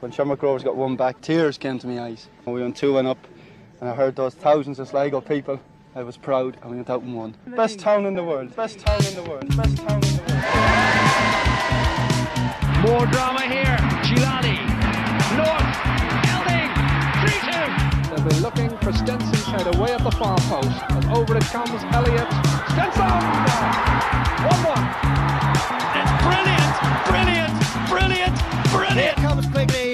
When Shamrock Rovers got one back, tears came to my eyes. We went 2 1 up, and I heard those thousands of Sligo people. I was proud, and we went out and won. Best town in the world, best town in the world, best town in the world. More drama here. Gilani. North. Elding. 3 2. They'll be looking for Stenson's head away at the far post. And over it comes Elliott. Stenson! 1 1. It's brilliant, brilliant, brilliant, brilliant. Here comes Quigley.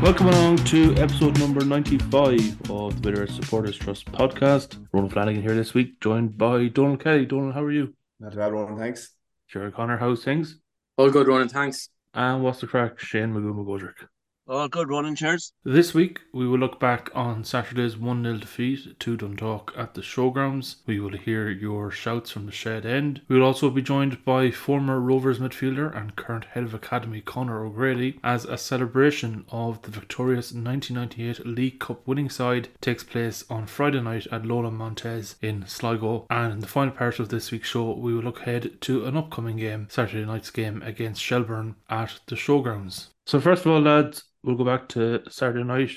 Welcome along to episode number 95 of the Bit O'Red Supporters Trust podcast. Ronan Flanagan here this week, joined by Donal Kelly. Donal, how are you? Not bad, Ronan, thanks. Gerry Connor, how's things? All good, Ronan, thanks. And what's the crack? Shane Magoo McGoldrick. All good, Ronan, cheers. This week, we will look back on Saturday's 1 0 defeat to Dundalk at the showgrounds. We will hear your shouts from the shed end. We will also be joined by former Rovers midfielder and current head of academy Conor O'Grady as a celebration of the victorious 1998 League Cup winning side takes place on Friday night at Lola Montez in Sligo. And in the final part of this week's show, we will look ahead to an upcoming game, Saturday night's game against Shelbourne at the showgrounds. So, first of all, lads, we'll go back to Saturday night.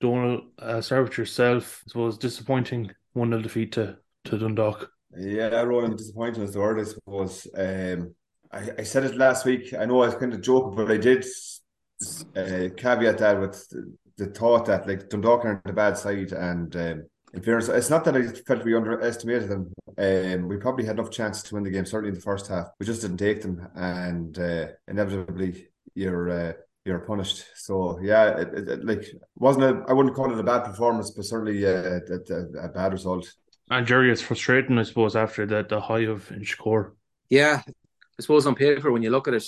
Donal, uh, start with yourself. I suppose disappointing 1 0 defeat to, to Dundalk. Yeah, Ronan, disappointing is the word, I suppose. Um, I, I said it last week. I know I was kind of joking, but I did uh, caveat that with the, the, thought that like Dundalk aren't a bad side. And um, in fairness, it's not that I felt we underestimated them. Um, we probably had enough chances to win the game, certainly in the first half. We just didn't take them. And uh, inevitably, you're. Uh, you're punished. So yeah, it, it, it, like wasn't a I wouldn't call it a bad performance, but certainly a, a, a bad result. And Gerry, it's frustrating, I suppose, after the the high of Inchicore. Yeah, I suppose on paper when you look at it,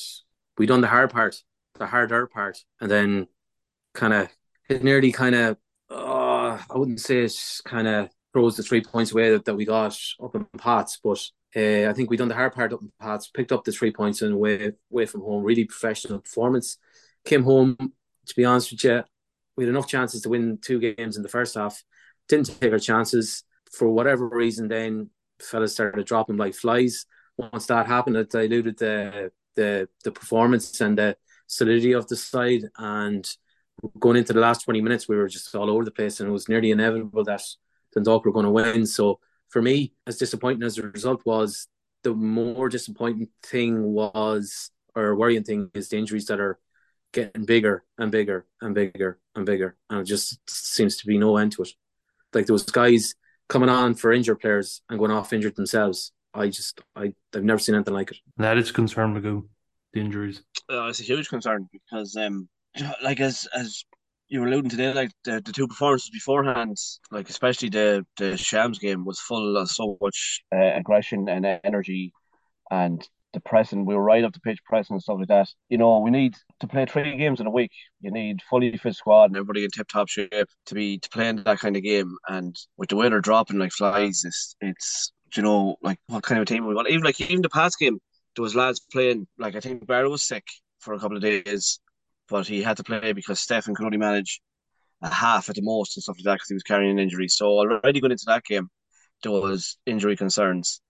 we done the hard part, the harder part, and then kind of it nearly kind of uh, I wouldn't say it's kind of throws the three points away that, that we got up in Pats, but uh, I think we done the hard part up in Pats, picked up the three points and away away from home. Really professional performance came home, to be honest with you, we had enough chances to win two games in the first half. Didn't take our chances. For whatever reason, then fellas started dropping like flies. Once that happened, it diluted the the the performance and the solidity of the side. And going into the last 20 minutes, we were just all over the place, and it was nearly inevitable that Dundalk were going to win. So for me, as disappointing as the result was, the more disappointing thing was, or worrying thing, is the injuries that are getting bigger and bigger and bigger and bigger, and it just seems to be no end to it. Like those guys coming on for injured players and going off injured themselves. I just I I've never seen anything like it. That is concern, Magoo. The injuries. Uh, it's a huge concern because um like as as you were alluding today, like the, the two performances beforehand, like especially the the Shams game was full of so much uh, aggression and energy, and the pressing. We were right up the pitch pressing and stuff like that. You know, we need to play three games in a week. You need fully fit squad and everybody in tip top shape to be to play in that kind of game. And with the weather dropping like flies, it's it's you know like what kind of team we want. Even like even the past game, there was lads playing. Like I think Barlow was sick for a couple of days, but he had to play because Stefan could only manage a half at the most and stuff like that because he was carrying an injury. So already going into that game, there was injury concerns.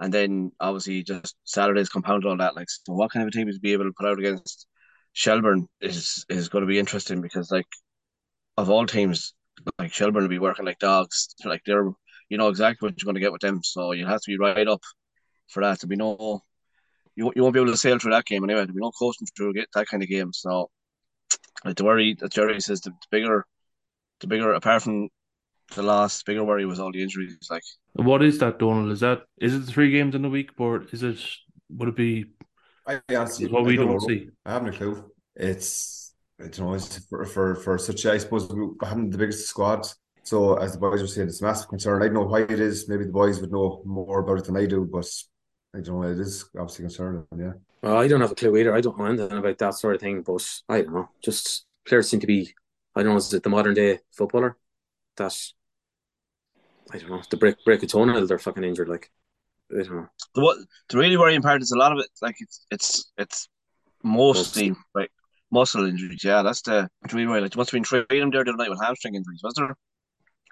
And then obviously just Saturday's compounded all that. Like, so what kind of a team to be able to put out against Shelbourne is is going to be interesting because like of all teams, like Shelbourne will be working like dogs. Like they're you know exactly what you're going to get with them. So you have to be right up for that. To be no, you you won't be able to sail through that game anyway. To be no coasting through get that kind of game. So like the worry that Gerry says the, the bigger, the bigger apart from the last bigger worry was all the injuries. Like, what is that, Donal? Is that is it three games in a week, or is it would it be? I honestly, what we don't, don't see. I haven't a clue. It's I don't know. It's for for, for such. I suppose we haven't the biggest squad. So as the boys were saying, it's a massive concern. I don't know why it is. Maybe the boys would know more about it than I do, but I don't know. It is obviously concerning. Yeah. Well, I don't have a clue either. I don't know anything about that sort of thing, but I don't know. Just players seem to be. I don't know. Is it the modern day footballer that I don't know. The break break a toenail, they're fucking injured. Like I don't know. The what the really worrying part is a lot of it. Like it's it's it's mostly like muscle injuries. Yeah, that's the really right. Like, must have been training there the other night with hamstring injuries, was there?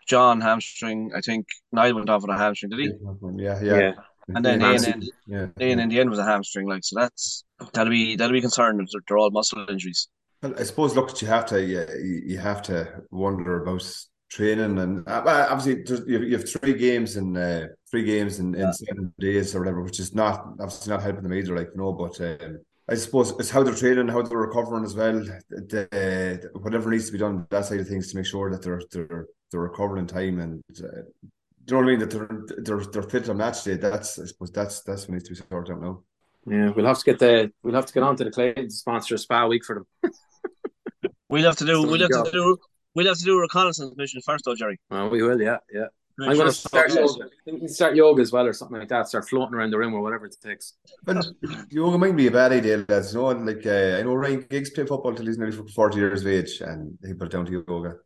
John hamstring. I think Niall went off with a hamstring, did he? Yeah, yeah. Yeah. And then yeah. Ian, in, yeah. Ian in the end was a hamstring. Like, so that's that'll be that'll be concerned. They're, they're all muscle injuries. Well, I suppose look, you have to you, you have to wonder about training and uh, obviously you, have, three games in uh, three games in, in seven days or whatever, which is not obviously not helping them either, like you know. But um, I suppose it's how they're training, how they're recovering as well. The, the- whatever needs to be done that side of things to make sure that they're they're they're recovering in time and. Uh, do you know what I mean? That they're they're they're fit on match day. That's I suppose that's that's what needs to be sorted out now. Yeah, we'll have to get the we'll have to get on to the clay to sponsor a spa week for them. We'll have to do. That's We'll have job. to do. We'll have to do a reconnaissance mission first, though, Gerry. Well, we will, yeah, yeah. Make I'm sure going to start okay. yoga. Start yoga as well, or something like that. Start floating around the room, or whatever it takes. But yoga might be a bad idea, lads. You know, and like uh, I know Ryan Giggs played football till he's nearly forty years of age, and he put it down to yoga.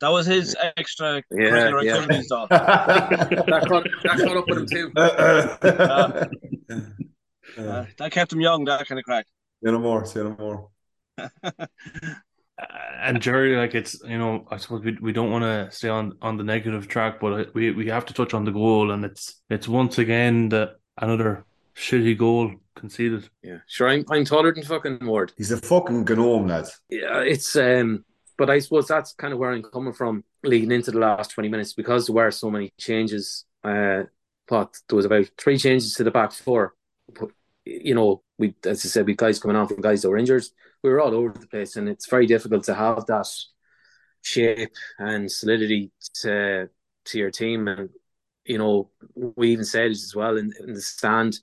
That was his extra Yeah, curricular yeah. activities, though. That caught, that caught up with him too. Uh, that kept him young. That kind of crack. Say no more. Say no more. and Gerry, like it's you know, I suppose we, we don't want to stay on on the negative track, but we we have to touch on the goal, and it's it's once again that another shitty goal conceded. Yeah, sure. I'm, I'm taller than fucking Ward. He's a fucking gnome, lads. Yeah, it's um, but I suppose that's kind of where I'm coming from leading into the last 20 minutes because there were so many changes. Uh, but there was about three changes to the back four. But, you know, we as I said, we guys coming on from guys that were injured. We were all over the place, and it's very difficult to have that shape and solidity to to your team. And you know, we even said it as well in, in the stand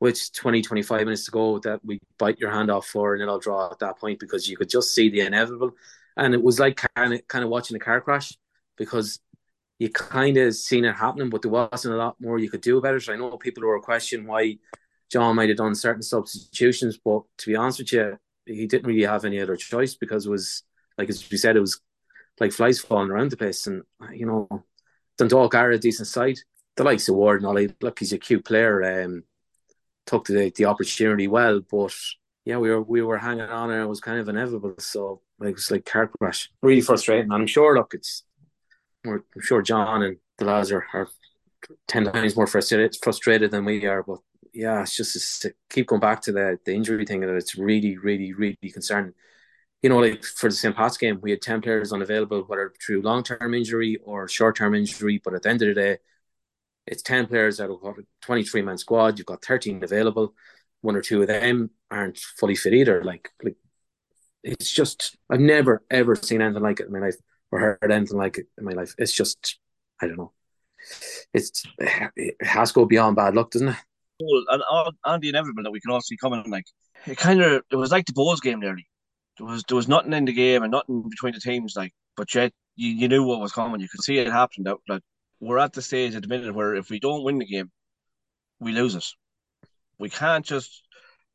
with 20, 25 minutes to go that we bite your hand off for and it'll draw at that point because you could just see the inevitable. And it was like kind of kind of watching a car crash because you kind of seen it happening, but there wasn't a lot more you could do about it. So I know people were questioning why John might have done certain substitutions, but to be honest with you, he didn't really have any other choice because it was like as we said, it was like flies falling around the place. And you know, Dundalk are a decent side. The likes of Ward and all, look, he's a cute player. Um, took the the opportunity well, but yeah, we were we were hanging on and it was kind of inevitable. So it was like car crash, really frustrating. And I'm sure, look, it's I'm sure John and the lads are, are ten times more frustrated frustrated than we are. But yeah, it's just to keep going back to the the injury thing that it's really, really, really concerning. You know, like for the St. Pat's game, we had ten players unavailable, whether through long term injury or short term injury. But at the end of the day, it's 10 players out of a 23 man squad. You've got 13 available. One or two of them aren't fully fit either. Like, like it's just, I've never ever seen anything like it in my life or heard anything like it in my life. It's just, I don't know. It's, it has to go beyond bad luck, doesn't it? Well, and on, on the inevitable that we can all see coming, like it kind of it was like the Bulls game nearly. There was there was nothing in the game and nothing between the teams, like but yet you, you knew what was coming. You could see it happening. That like we're at the stage at the minute where if we don't win the game, we lose it. We can't just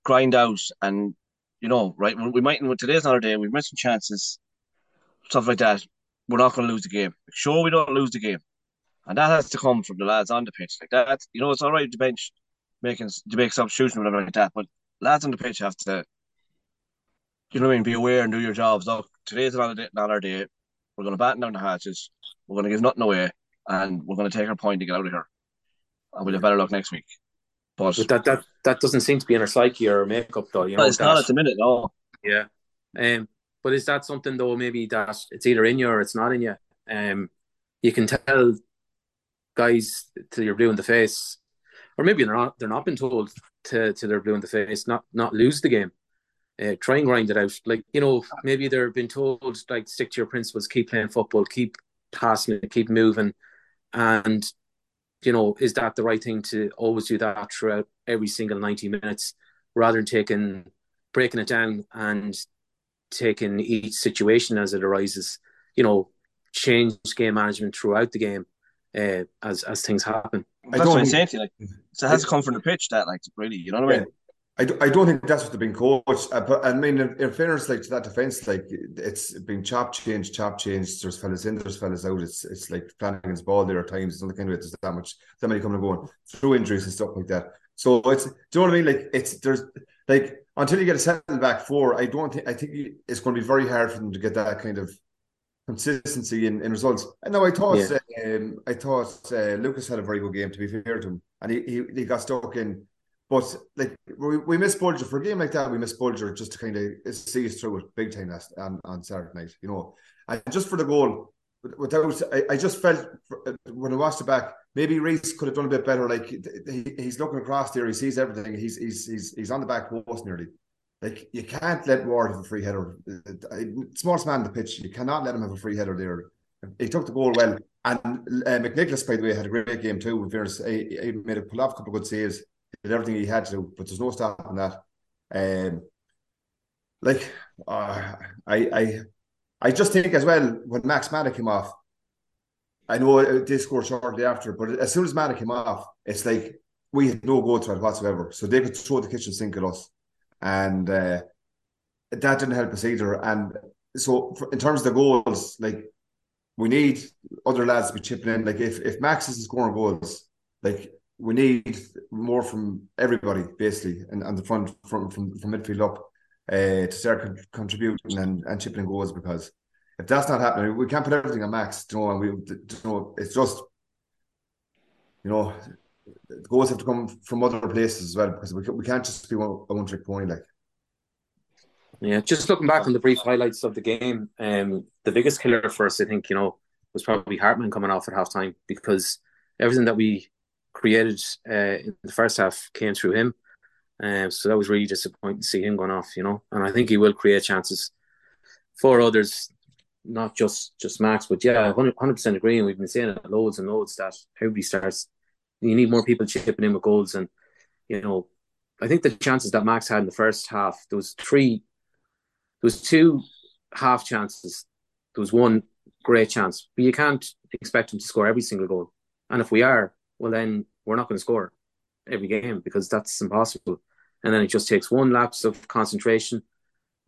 grind out and you know right. We might in today's another day. We've missed some chances, stuff like that. We're not going to lose the game. Sure, we don't lose the game, and that has to come from the lads on the pitch. Like that, you know, it's all right to bench making to make substitution or whatever like that. But lads on the pitch have to, you know what I mean, be aware and do your jobs. Look, today's another day, another day. We're going to batten down the hatches. We're going to give nothing away, and we're going to take our point to get out of here. And we'll have better luck next week. But, But that, that, that doesn't seem to be in our psyche or makeup, though. You know, it's not at the minute, no. Yeah. Um, but is that something though? Maybe that it's either in you or it's not in you. Um, you can tell guys till you're blue in the face, or maybe they're not. They're not been told to till they're blue in the face, not not lose the game. Uh, try and grind it out. Like you know, maybe they're been told like stick to your principles, keep playing football, keep passing it, keep moving, and you know, is that the right thing to always do that throughout every single ninety minutes, rather than taking breaking it down and taking each situation as it arises. You know, change game management throughout the game uh, as as things happen. That's what I'm saying to you. Like, so it has to come from the pitch, that, like, really, you know what I mean? I, I don't think that's what they've been coached. Uh, but I mean, in, in fairness, like to that defense, like it's been chop change, chop change. There's fellas in, there's fellas out. It's it's like Lanigan's ball there at times. It's not the kind of it. There's that much, that many coming and going through injuries and stuff like that. So it's, do you know what I mean? Like it's there's like until you get a settled back four, I don't think I think it's going to be very hard for them to get that kind of consistency in, in results. And now I thought Yeah. um, I thought uh, Lucas had a very good game to be fair to him, and he he, he got stuck in. But like we, we missed Bolger for a game like that, we missed Bolger just to kind of see us through it big time last on, on Saturday night, you know. And just for the goal, without I, I just felt uh, when I watched it back, maybe Reese could have done a bit better. Like he, he's looking across there, he sees everything. He's he's he's he's on the back post nearly. Like you can't let Ward have a free header. Uh, Smallest man on the pitch, you cannot let him have a free header there. He took the goal well, and uh, McNicholas, by the way, had a great game too. In fairness, he, he made a pull off a couple of good saves, did everything he had to but there's no stopping that. Um, like uh, I I I just think as well when Max Mata came off, I know they scored shortly after, but as soon as Mata came off, it's like we had no goal threat whatsoever. So they could throw the kitchen sink at us, and uh, that didn't help us either. And so for, in terms of the goals, like we need other lads to be chipping in. Like if if Max is scoring goals, like we need more from everybody basically, and on the front from from from midfield up uh, to start con- contributing and, and chipping in goals because if that's not happening, we can't put everything on Max. You know, and we, you know, it's just, you know, the goals have to come from other places as well because we, we can't just be one, a one trick pony. Like, Yeah, just looking back on the brief highlights of the game, um, the biggest killer for us, I think, you know, was probably Hartmann coming off at halftime because everything that we created uh, in the first half came through him. Um, so that was really disappointing to see him going off, you know. And I think he will create chances for others, not just just Max. But yeah, hundred percent agree. And we've been saying it loads and loads that everybody starts. You need more people chipping in with goals, and you know, I think the chances that Max had in the first half, there was three, there was two half chances. There was one great chance, but you can't expect him to score every single goal. And if we are, well, then we're not going to score every game because that's impossible. And then it just takes one lapse of concentration,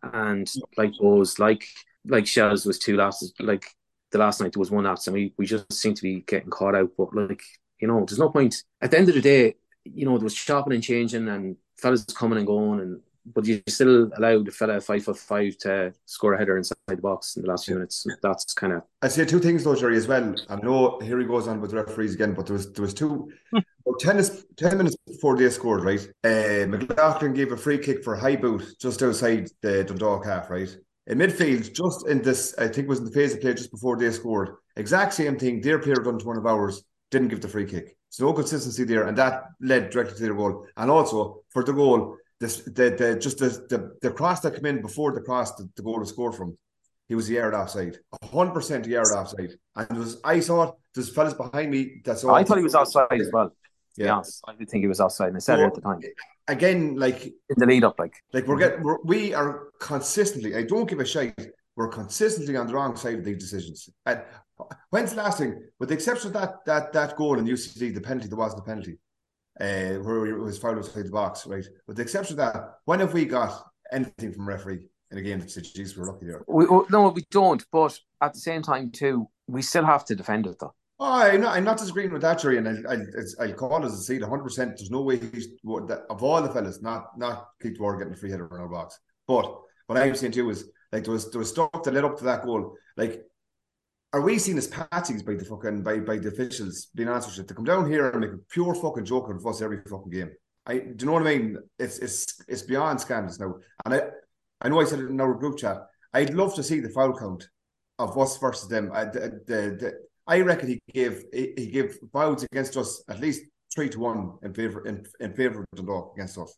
and like those, like like Shells was two lapses. Like the last night there was one lapse, and we we just seem to be getting caught out. But like you know, there's no point. At the end of the day, you know, there was chopping and changing, and fellas coming and going, and but you still allowed the fella five foot five to score a header inside the box in the last few minutes. That's kind of I say two things though, Gerry, as well. I know here he goes on with referees again, but there was there was two about 10, 10 minutes before they scored, right? Uh, McLaughlin gave a free kick for a high boot just outside the Dundalk half, right? In midfield, just in this, I think it was in the phase of play just before they scored. Exact same thing. Their player done to one of ours, didn't give the free kick. So no consistency there, and that led directly to their goal. And also for the goal, this the, the just the, the the cross that came in before the cross the, the goal was scored from. He was a yard offside, hundred percent a yard offside, and it was I saw it. There's fellas behind me. That's all. I thought he was offside as well. Yeah. I did think he was offside, and I said it at the time Again, like in the lead up. Like like we're getting we're, we are consistently. I don't give a shite. We're consistently on the wrong side of these decisions. And when's the last thing, with the exception of that that that goal in UCD, the penalty, there wasn't a penalty, uh, where it was fouled outside the box, right? With the exception of that, when have we got anything from referee in a game that said, "Geez, we're lucky there"? we, no, we don't. But at the same time, too, we still have to defend it though. Oh, I'm not, I'm not disagreeing with that, Gerry, and I, I, it's- I'll call it as a seed 100%. There's no way he's, that, of all the fellas, not not Keith Ward getting a free header in our box. But what I'm saying to you is, like, there was, there was stuff that led up to that goal. Like, are we seen as patsies by the fucking, by, by the officials, being honest with you, to come down here and make a pure fucking joke of us every fucking game? I, do you know what I mean? It's, it's, it's beyond scandalous now. And I, I know I said it in our group chat. I'd love to see the foul count of us versus them. I, the, the, the, I reckon he gave he, he gave fouls against us at least three to one in favor in, in favor of Dundalk against us.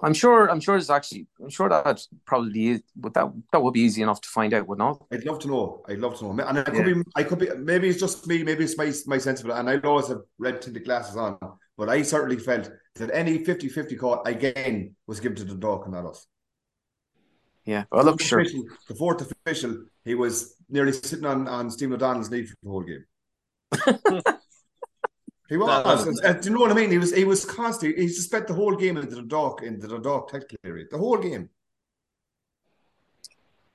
I'm sure. I'm sure it's actually. I'm sure that probably is. But that that would be easy enough to find out, would not? I'd love to know. I'd love to know. And I could Yeah. be I could be maybe it's just me, maybe it's my my sense of it. And I always have red tinted glasses on, but I certainly felt that any 50-50 call again was given to Dundalk and not us. Yeah. Well, look, The sure. official- The fourth official, he was nearly sitting on, on Stephen O'Donnell's knee for the whole game. he was. And- and do you know what I mean? He was he was constant. He just spent the whole game in the Dundalk in the Dundalk technical area. The whole game.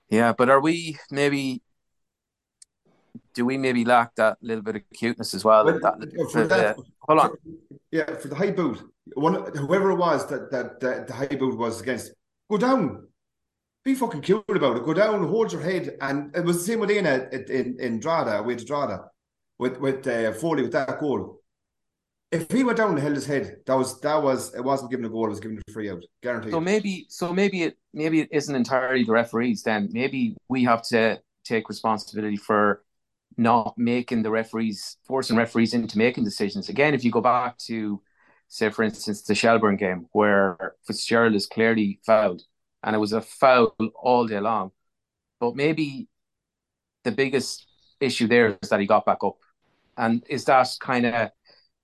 Yeah, but are we maybe? Do we maybe lack that little bit of cuteness as well? That, for uh, that- hold on. Yeah, for the high boot, one whoever it was that that, that the high boot was against, go down. Be fucking cute about it. Go down, hold your head, and it was the same with Dana in in Drogheda, with Drogheda, with with uh, Foley with that goal. If he went down and held his head, that was that was it wasn't given a goal; it was given a free out, guaranteed. So maybe, so maybe it maybe it isn't entirely the referees. Then maybe we have to take responsibility for not making the referees, forcing referees into making decisions. Again, if you go back to, say, for instance, the Shelbourne game where Fitzgerald is clearly fouled, and it was a foul all day long. But maybe the biggest issue there is that he got back up, and is that kind of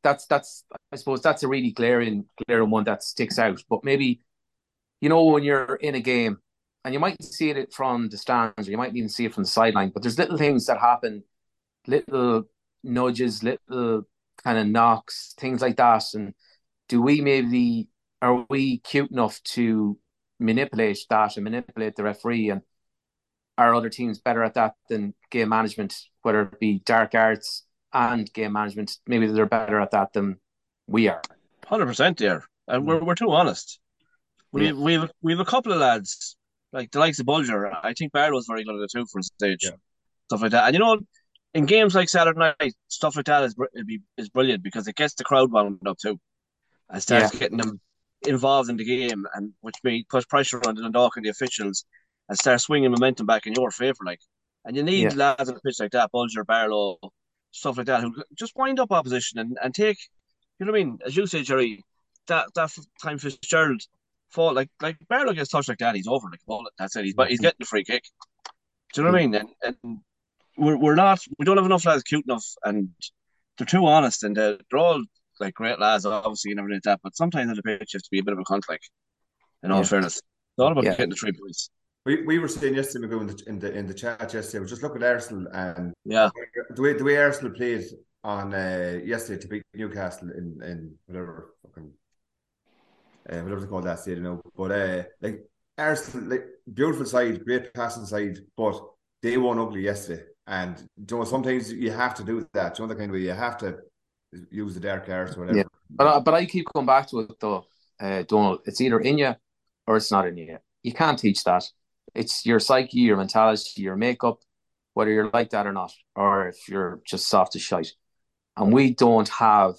that's that's I suppose that's a really glaring glaring one that sticks out. But maybe you know when you're in a game and you might see it from the stands or you might even see it from the sideline, but there's little things that happen, little nudges, little kind of knocks, things like that. And do we maybe are we cute enough to manipulate that and manipulate the referee and are other teams better at that than game management, whether it be dark arts and game management? Maybe they're better at that than we are. Hundred percent, there, and uh, we're mm. we're too honest. We Yeah. we've we've a couple of lads like the likes of Bolger. I think Barlow's very good at it too for a stage, Yeah. stuff like that. And you know, in games like Saturday night, stuff like that is br- it'd be, is brilliant because it gets the crowd wound up too, and starts getting them involved in the game, and which may puts pressure on the Dundalk and the officials, and start swinging momentum back in your favour. Like, and you need Yeah. lads on the pitch like that, Bulger, Barlow, stuff like that, who just wind up opposition and, and take, you know what I mean? As you say, Gerry, that that time Fitzgerald fall like like Barlow gets touched like that, he's over like bullet. That's it. He's but he's getting the free kick. Do you know what I mean? And, and we're we're not we don't have enough lads cute enough, and they're too honest, and they're, they're all like great lads, obviously, and everything like that. But sometimes on the pitch, you have to be a bit of a conflict. In all Yeah. fairness, it's all about Yeah. getting the three points. We, we were saying yesterday, Magoo, in the, in the in the chat yesterday. We just look at Arsenal and Yeah, the way the way Arsenal played on uh, yesterday to beat Newcastle in in whatever fucking uh, whatever they call that stadium now. But uh, like Arsenal, like beautiful side, great passing side, but they won ugly yesterday. And you know sometimes you have to do that. You know the kind of way you have to use the dark arts or whatever. Yeah. But I, but I keep going back to it though, uh, Donal. It's either in you or it's not in you. You can't teach that. It's your psyche, your mentality, your makeup, whether you're like that or not, or if you're just soft as shite. And we don't have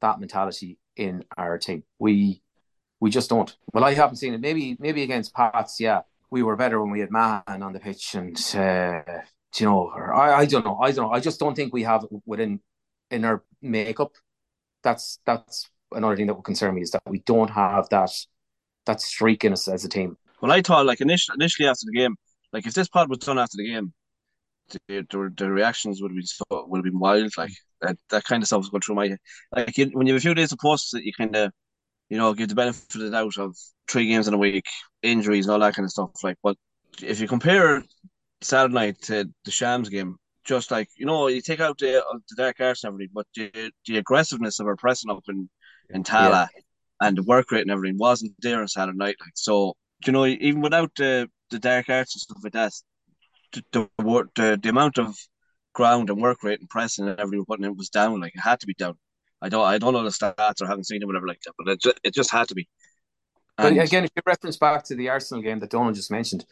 that mentality in our team. We we just don't. Well, I haven't seen it. Maybe maybe against Pats, yeah, we were better when we had man on the pitch, and uh, you know, or I, I don't know, I don't know. I just don't think we have it within in our makeup. That's that's another thing that would concern me is that we don't have that that streak in us as a team. Well, I thought like initially, initially after the game, like if this pod was done after the game, the, the, the reactions would be so, would have been wild. Like that, that kind of stuff was going through my head. Like you, when you have a few days of posts that you kind of, you know, give the benefit of the doubt of three games in a week, injuries and all that kind of stuff. Like, but if you compare Saturday night to the Shams game, just like you know, you take out the uh, the dark arts and everything, but the, the aggressiveness of our pressing up in in Tallaght and the work rate and everything wasn't there on Saturday night. Like so, you know, even without the the dark arts and stuff like that, the the, wor- the, the amount of ground and work rate and pressing and everything we're putting in was down. Like it had to be down. I don't I don't know the stats or haven't seen it whatever like that, but it just, it just had to be. But And- again, if you reference back to the Arsenal game that Donal just mentioned,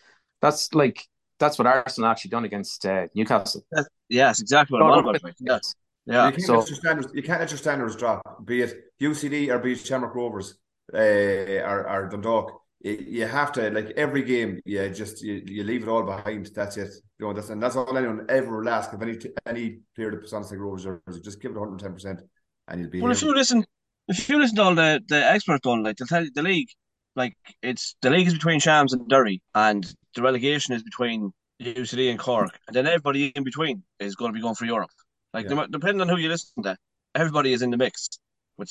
that's like that's what Arsenal actually done against uh, Newcastle. yes, exactly what I'm on about. Like, yeah, yeah. you, can't so- let your standards, you can't let your standards drop, be it UCD or be it Shamrock Rovers uh, or, or Dundalk. You, you have to, like every game, Yeah, just you, you leave it all behind. That's it. You know, that's, and that's all anyone ever will ask of any any player that on like Rovers. Just give it 110% and you'll be Well, if you listen, if you listen to all the the experts on, like they'll tell you the league, like it's the league is between Shams and Derry, and the relegation is between UCD and Cork, and then everybody in between is going to be going for Europe. Like Yeah. depending on who you listen to, everybody is in the mix with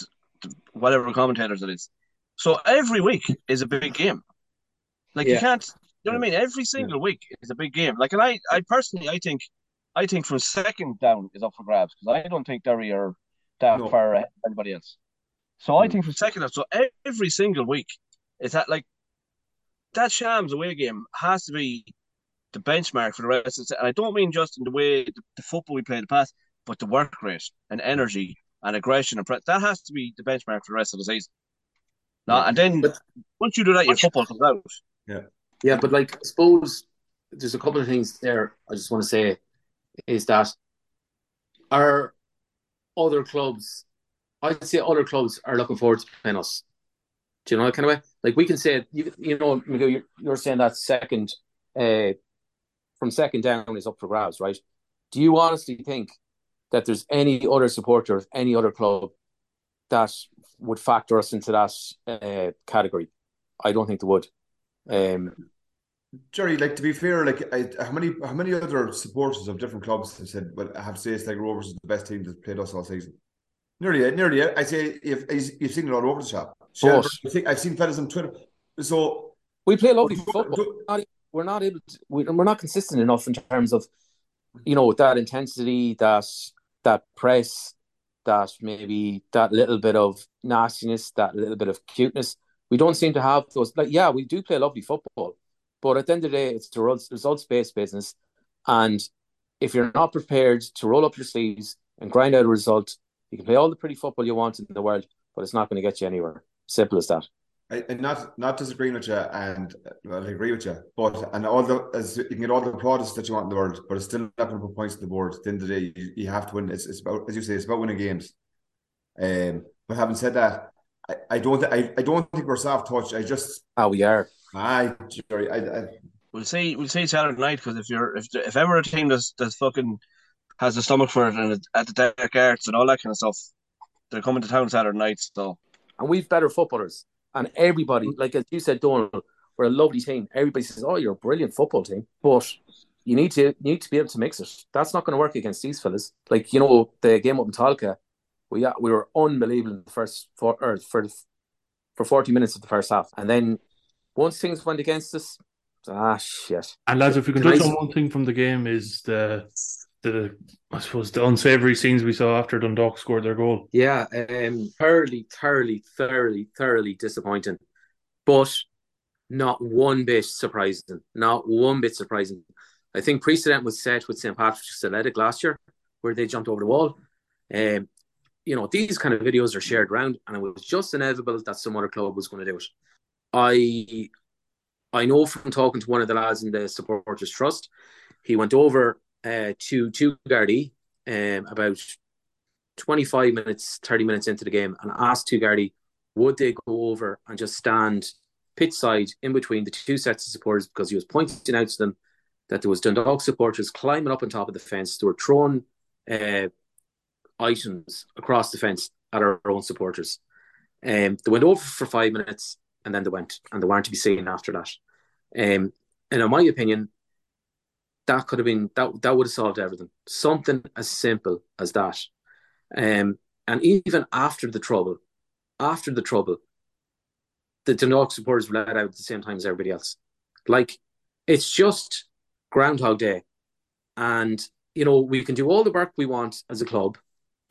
whatever commentators it is. So every week is a big game. Like you can't, you know what I mean? Every single week is a big game. Like, and I, I personally, I think, I think from second down is up for grabs because I don't think Derry are that No. far ahead of anybody else. So I Mm. think from second down, so every single week is that like that Shams away game has to be the benchmark for the rest of the. And I don't mean just in the way the, the football we play in the past, but the work rate and energy and aggression and pre- that has to be the benchmark for the rest of the season. No, and then But- once you do that, your football comes out. Yeah. Yeah, but like I suppose there's a couple of things there I just want to say is that our other clubs I'd say other clubs are looking forward to playing us. Do you know that kind of way? Like we can say you, you know, Magoo, you're, you're saying that second uh, from second down is up for grabs, right? Do you honestly think that there's any other supporter of any other club that would factor us into that uh, category? I don't think they would. Um, Gerry, like to be fair, like I, how many how many other supporters of different clubs have said, "Well, I have to say, Sligo Rovers is the best team that's played us all season." Nearly, nearly. I say if you've seen it all over the shop. Shelbourne, I think I've seen fellas on Twitter. So we play lovely football. We're not, we're not able to. We're not consistent enough in terms of, you know, that intensity, that that press, that maybe that little bit of nastiness, that little bit of cuteness. We don't seem to have those. Like, yeah, we do play lovely football, but at the end of the day, it's the results based business. And if you're not prepared to roll up your sleeves and grind out a result, you can play all the pretty football you want in the world, but it's not going to get you anywhere. Simple as that. I, and not not disagreeing with you, and I agree with you. But and all the as you can get all the products that you want in the world, but it's still not going to put points on the board. At the end of the day, you, you have to win. It's, it's about as you say, it's about winning games. Um, but having said that, I, I don't I, I don't think we're soft touch. I just how oh, we are. I, Gerry, I, I we'll see we'll see Saturday night because if you're if if ever a team that's that's fucking has the stomach for it and at the dark arts and all that kind of stuff, they're coming to town Saturday night. So and we've better footballers. And everybody, like as you said, Donal, we're a lovely team. Everybody says, "Oh, you're a brilliant football team," but you need to you need to be able to mix it. That's not going to work against these fellas. Like you know, the game up in Tolka, we we were unbelievable in the first for or for for forty minutes of the first half, and then once things went against us, ah shit. And lads, if we can touch on one thing from the game is the the I suppose the unsavory scenes we saw after Dundalk scored their goal. Yeah, um, thoroughly, thoroughly, thoroughly, thoroughly disappointing, but not one bit surprising. Not one bit surprising. I think precedent was set with St Patrick's Athletic last year, where they jumped over the wall. Um, you know, these kind of videos are shared around, and it was just inevitable that some other club was going to do it. I I know from talking to one of the lads in the supporters trust, he went over uh, to to Gardaí um, about 25 minutes, 30 minutes into the game and asked to Gardaí would they go over and just stand pitch side in between the two sets of supporters because he was pointing out to them that there was Dundalk supporters climbing up on top of the fence. They were throwing uh, items across the fence at our own supporters. Um, they went over for five minutes and then they went and they weren't to be seen after that. Um, and in my opinion, that could have been that that would have solved everything. Something as simple as that. Um, and even after the trouble, after the trouble, the Dundalk supporters were let out at the same time as everybody else. Like it's just Groundhog Day, and you know we can do all the work we want as a club,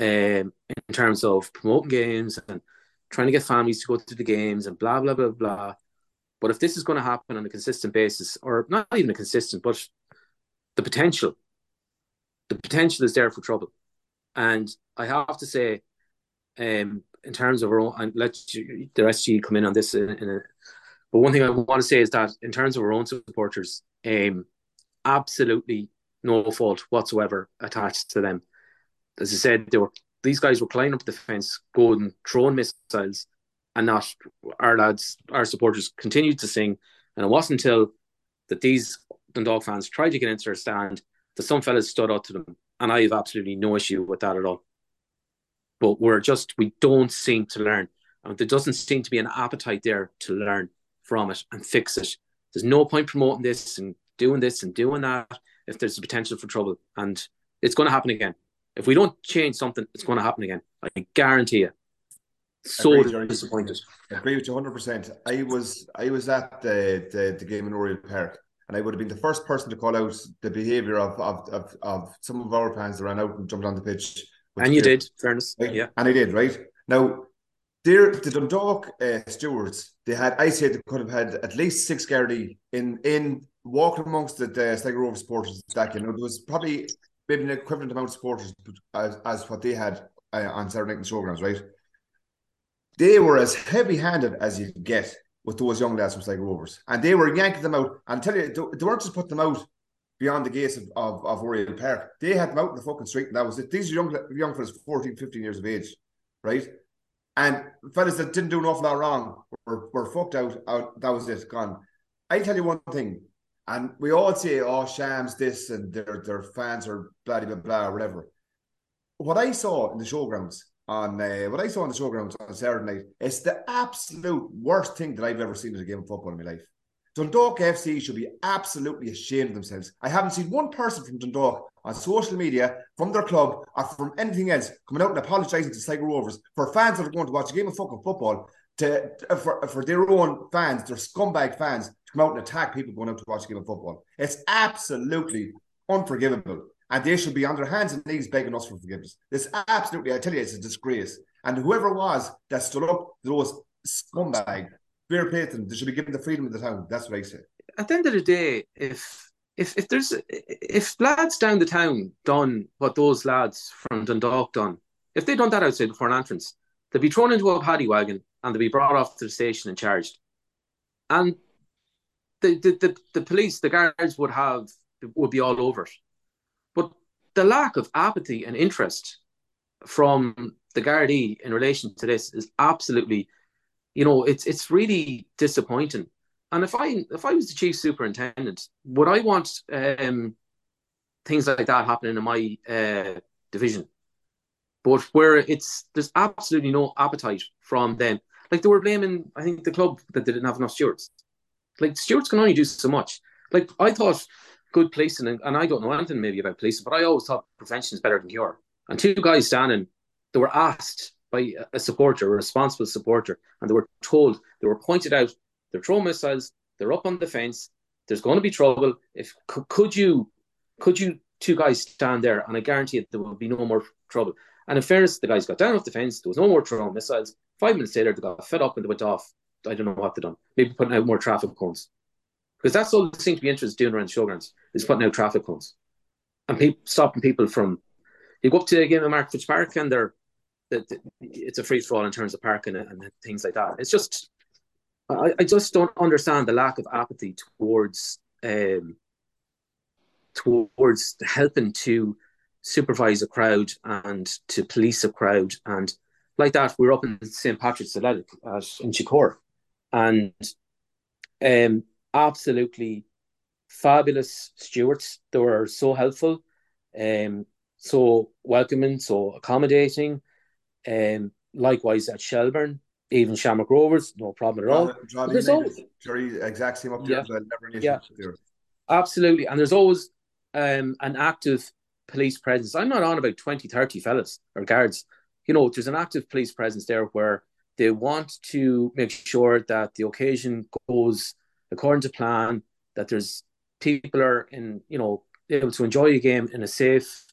um, in terms of promoting games and trying to get families to go to the games and blah blah blah blah. But if this is going to happen on a consistent basis, or not even a consistent, but the potential, the potential is there for trouble. And I have to say, um, in terms of our own, and let you, the rest of you come in on this. In, in a, but one thing I want to say is that in terms of our own supporters, um, absolutely no fault whatsoever attached to them. As I said, they were these guys were climbing up the fence, going throwing missiles, and not our lads, our supporters continued to sing. And it wasn't until that these Dundalk fans tried to get into their stand, that some fellas stood up to them, and I have absolutely no issue with that at all. But we're just we don't seem to learn, and there doesn't seem to be an appetite there to learn from it and fix it. There's no point promoting this and doing this and doing that if there's a potential for trouble, and it's going to happen again. If we don't change something, it's going to happen again. I guarantee you. So disappointed. I agree with you 100. percent I was I was at the, the the game in Oriel Park and I would have been the first person to call out the behaviour of, of, of, of, some of our fans that ran out and jumped on the pitch. And you did, fairness. Right? Yeah. And I did, right? Now, there, the Dundalk uh, stewards, they had, I said they could have had at least six Gardaí in, in walking amongst the, the Sligo Rovers supporters that you know, there was probably maybe an equivalent amount of supporters as, as what they had uh, on Saturday night in the showgrounds, right? They were as heavy handed as you get with those young lads from Sligo Rovers, and they were yanking them out. And I tell you, they, weren't just putting them out beyond the gates of, of, of Oriel Park. They had them out in the fucking street, and that was it. These young young fellas, 14, 15 years of age, right? And fellas that didn't do an awful lot wrong were, were fucked out, out. That was it, gone. I tell you one thing, and we all say, "Oh, Shams this," and their their fans are blah blah blah or whatever. What I saw in the showgrounds on uh, what I saw on the showgrounds on Saturday night is the absolute worst thing that I've ever seen in a game of football in my life. Dundalk FC should be absolutely ashamed of themselves. I haven't seen one person from Dundalk on social media, from their club, or from anything else coming out and apologising to Sligo Rovers for fans that are going to watch a game of fucking football to for, for their own fans, their scumbag fans, to come out and attack people going out to watch a game of football. It's absolutely unforgivable. And they should be on their hands and knees begging us for forgiveness. This absolutely, I tell you, it's a disgrace. And whoever was that stood up those scumbag fair play to them. They should be given the freedom of the town. That's what I say. At the end of the day, if if if there's if lads down the town done what those lads from Dundalk done, if they done that outside before an entrance, they'd be thrown into a paddy wagon and they'd be brought off to the station and charged. And the the, the, the police, the guards would have would be all over it. The lack of apathy and interest from the Gardaí in relation to this is absolutely you know, it's it's really disappointing. And if I if I was the chief superintendent, would I want um, things like that happening in my uh, division? But where it's there's absolutely no appetite from them. Like they were blaming, I think the club that they didn't have enough stewards. Like stewards can only do so much. Like I thought good policing, and, and I don't know anything maybe about policing, but I always thought prevention is better than cure. And two guys standing, they were asked by a supporter, a responsible supporter, and they were told, they were pointed out, they're throwing missiles, they're up on the fence, there's going to be trouble. If could you, could you two guys stand there, and I guarantee it, there will be no more trouble. And in fairness, the guys got down off the fence. There was no more throwing missiles. Five minutes later, they got fed up and they went off. I don't know what they done. Maybe putting out more traffic cones, because that's all they seem to be interested in doing around showgrounds is putting out traffic cones and pe- stopping people from. You go up to a game of Markievicz Park and they're it's a free for all in terms of parking and, things like that. It's just I, I just don't understand the lack of apathy towards um, towards helping to supervise a crowd and to police a crowd and like that. We are up in St Patrick's Athletic in Chicore and um, absolutely fabulous stewards. They were so helpful, um, so welcoming, so accommodating. Um, likewise at Shelbourne, even Shamrock Rovers, no problem at all. there's always Gerry, exact same up there. Yeah. Never yeah. There. Absolutely, and there's always um, an active police presence. I'm not on about 20, 30 fellas or guards. You know, there's an active police presence there where they want to make sure that the occasion goes according to plan, that there's people are in, you know, able to enjoy a game in a safe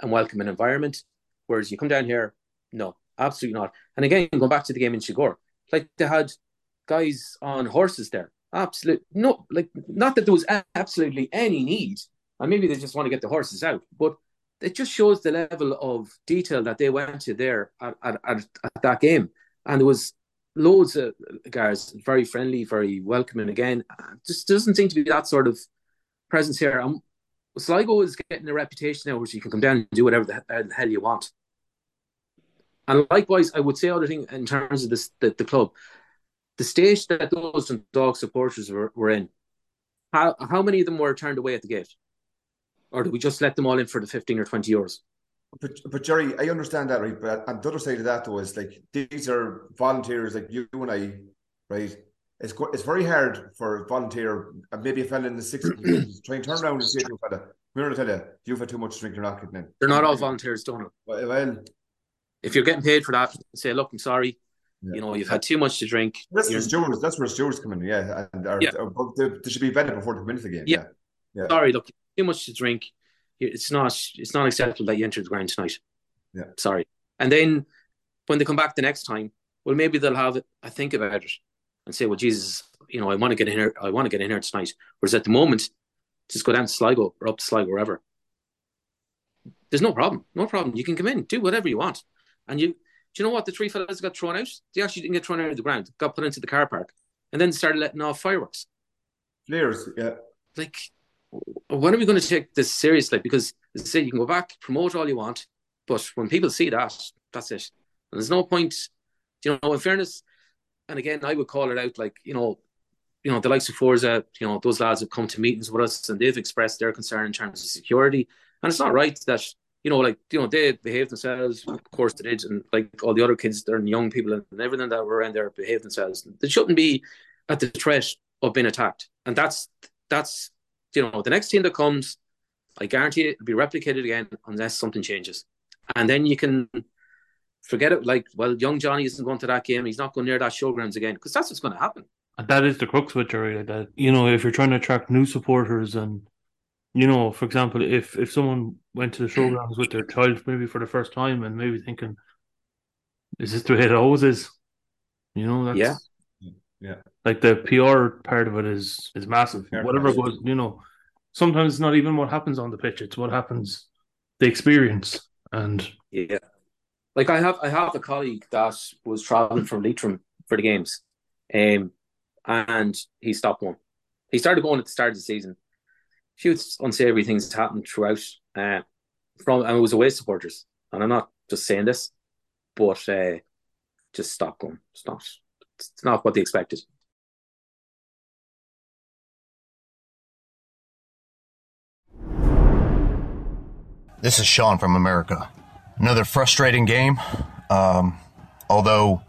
and welcoming environment. Whereas you come down here, no, absolutely not. And again, going back to the game in Shigor, like they had guys on horses there. Absolutely no, like not that there was absolutely any need, and maybe they just want to get the horses out, but it just shows the level of detail that they went to there at, at, at, at that game. And there was loads of guys, very friendly, very welcoming. Again, just doesn't seem to be that sort of presence here. Um, Sligo is getting a reputation now where you can come down and do whatever the hell you want. And likewise, I would say other thing in terms of this the, the club, the stage that those dog supporters were, were in, how how many of them were turned away at the gate? Or did we just let them all in for the 15 or 20 euros? But, but Gerry, I understand that, right? But on the other side of that, though, is like these are volunteers like you and I, right? It's it's very hard for a volunteer, maybe a fella in the 60s, try and turn around and say to a fella, we're going to tell you, you've had too much to drink, you're not getting in. They're not all volunteers, don't Well, well if you're getting paid for that, say, look, I'm sorry. Yeah. You know, you've had too much to drink. That's where stewards. That's where stewards come in. Yeah, and are, yeah. Are, they, they, should be vetted before they come into the game. Yeah. yeah. yeah. Sorry, look, too much to drink. It's not. It's not acceptable that you enter the ground tonight. Yeah. Sorry. And then when they come back the next time, well, maybe they'll have a think about it and say, well, Jesus, you know, I want to get in here. I want to get in here tonight. Whereas at the moment, just go down to Sligo or up to Sligo, wherever. There's no problem. No problem. You can come in, do whatever you want. And you, do you know what? The three fellas got thrown out. They actually didn't get thrown out of the ground. Got put into the car park and then started letting off fireworks. Players, yeah. Like, when are we going to take this seriously? Because say, you can go back, promote all you want, but when people see that, that's it. And there's no point, you know, in fairness, and again, I would call it out like, you know, you know, the likes of Forza, you know, those lads have come to meetings with us and they've expressed their concern in terms of security. And it's not right that, you know, like, you know, they behave themselves, of course they did, and like all the other kids, they're young people and everything that were around there behave themselves. They shouldn't be at the threat of being attacked. And that's that's you know, the next team that comes, I guarantee it will be replicated again unless something changes. And then you can forget it. Like, well, young Johnny isn't going to that game. He's not going near that showgrounds again because that's what's going to happen. And that is the crux of it, Gerry. That you know, if you're trying to attract new supporters, and you know, for example, if if someone went to the showgrounds with their child maybe for the first time and maybe thinking, "Is this the way it always is?" You know, that's Yeah. Yeah. like the PR part of it is is massive. Yeah, Whatever massive. goes, you know, sometimes it's not even what happens on the pitch; it's what happens, the experience, and Yeah. Like I have I have a colleague that was traveling from Leitrim for the games. Um and he stopped going. He started going at the start of the season. She Few unsavory things happened throughout. Uh, from and it was away supporters. And I'm not just saying this, but uh, just stop going. It's not it's not what they expected. This is Sean from America. Another frustrating game. Um, although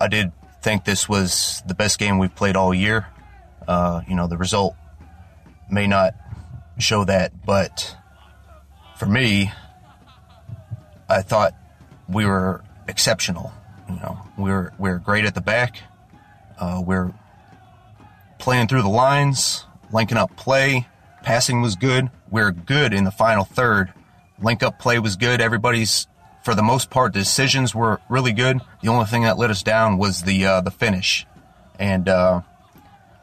I did think this was the best game we've played all year. Uh, you know, the result may not show that, but for me, I thought we were exceptional. You know, we're we're great at the back. Uh, we're playing through the lines, linking up play. Passing was good. We're good in the final third. Link up play was good. Everybody's, for the most part, the decisions were really good. The only thing that let us down was the uh, the finish, and uh,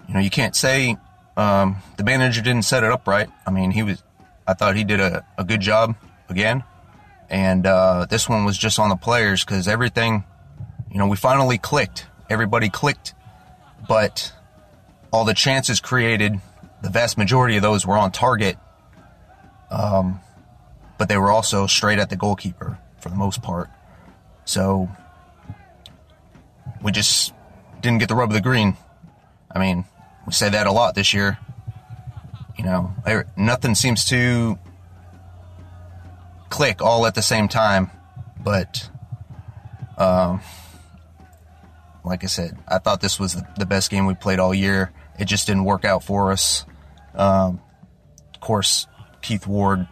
you know you can't say um, the manager didn't set it up right. I mean, he was. I thought he did a, a good job again, and uh, this one was just on the players because everything, you know, we finally clicked. Everybody clicked, but all the chances created, the vast majority of those were on target. Um, but they were also straight at the goalkeeper for the most part. So we just didn't get the rub of the green. I mean, we say that a lot this year. You know, nothing seems to click all at the same time, but um, like I said, I thought this was the, best game we played all year. It just didn't work out for us. Um, of course, Keith Ward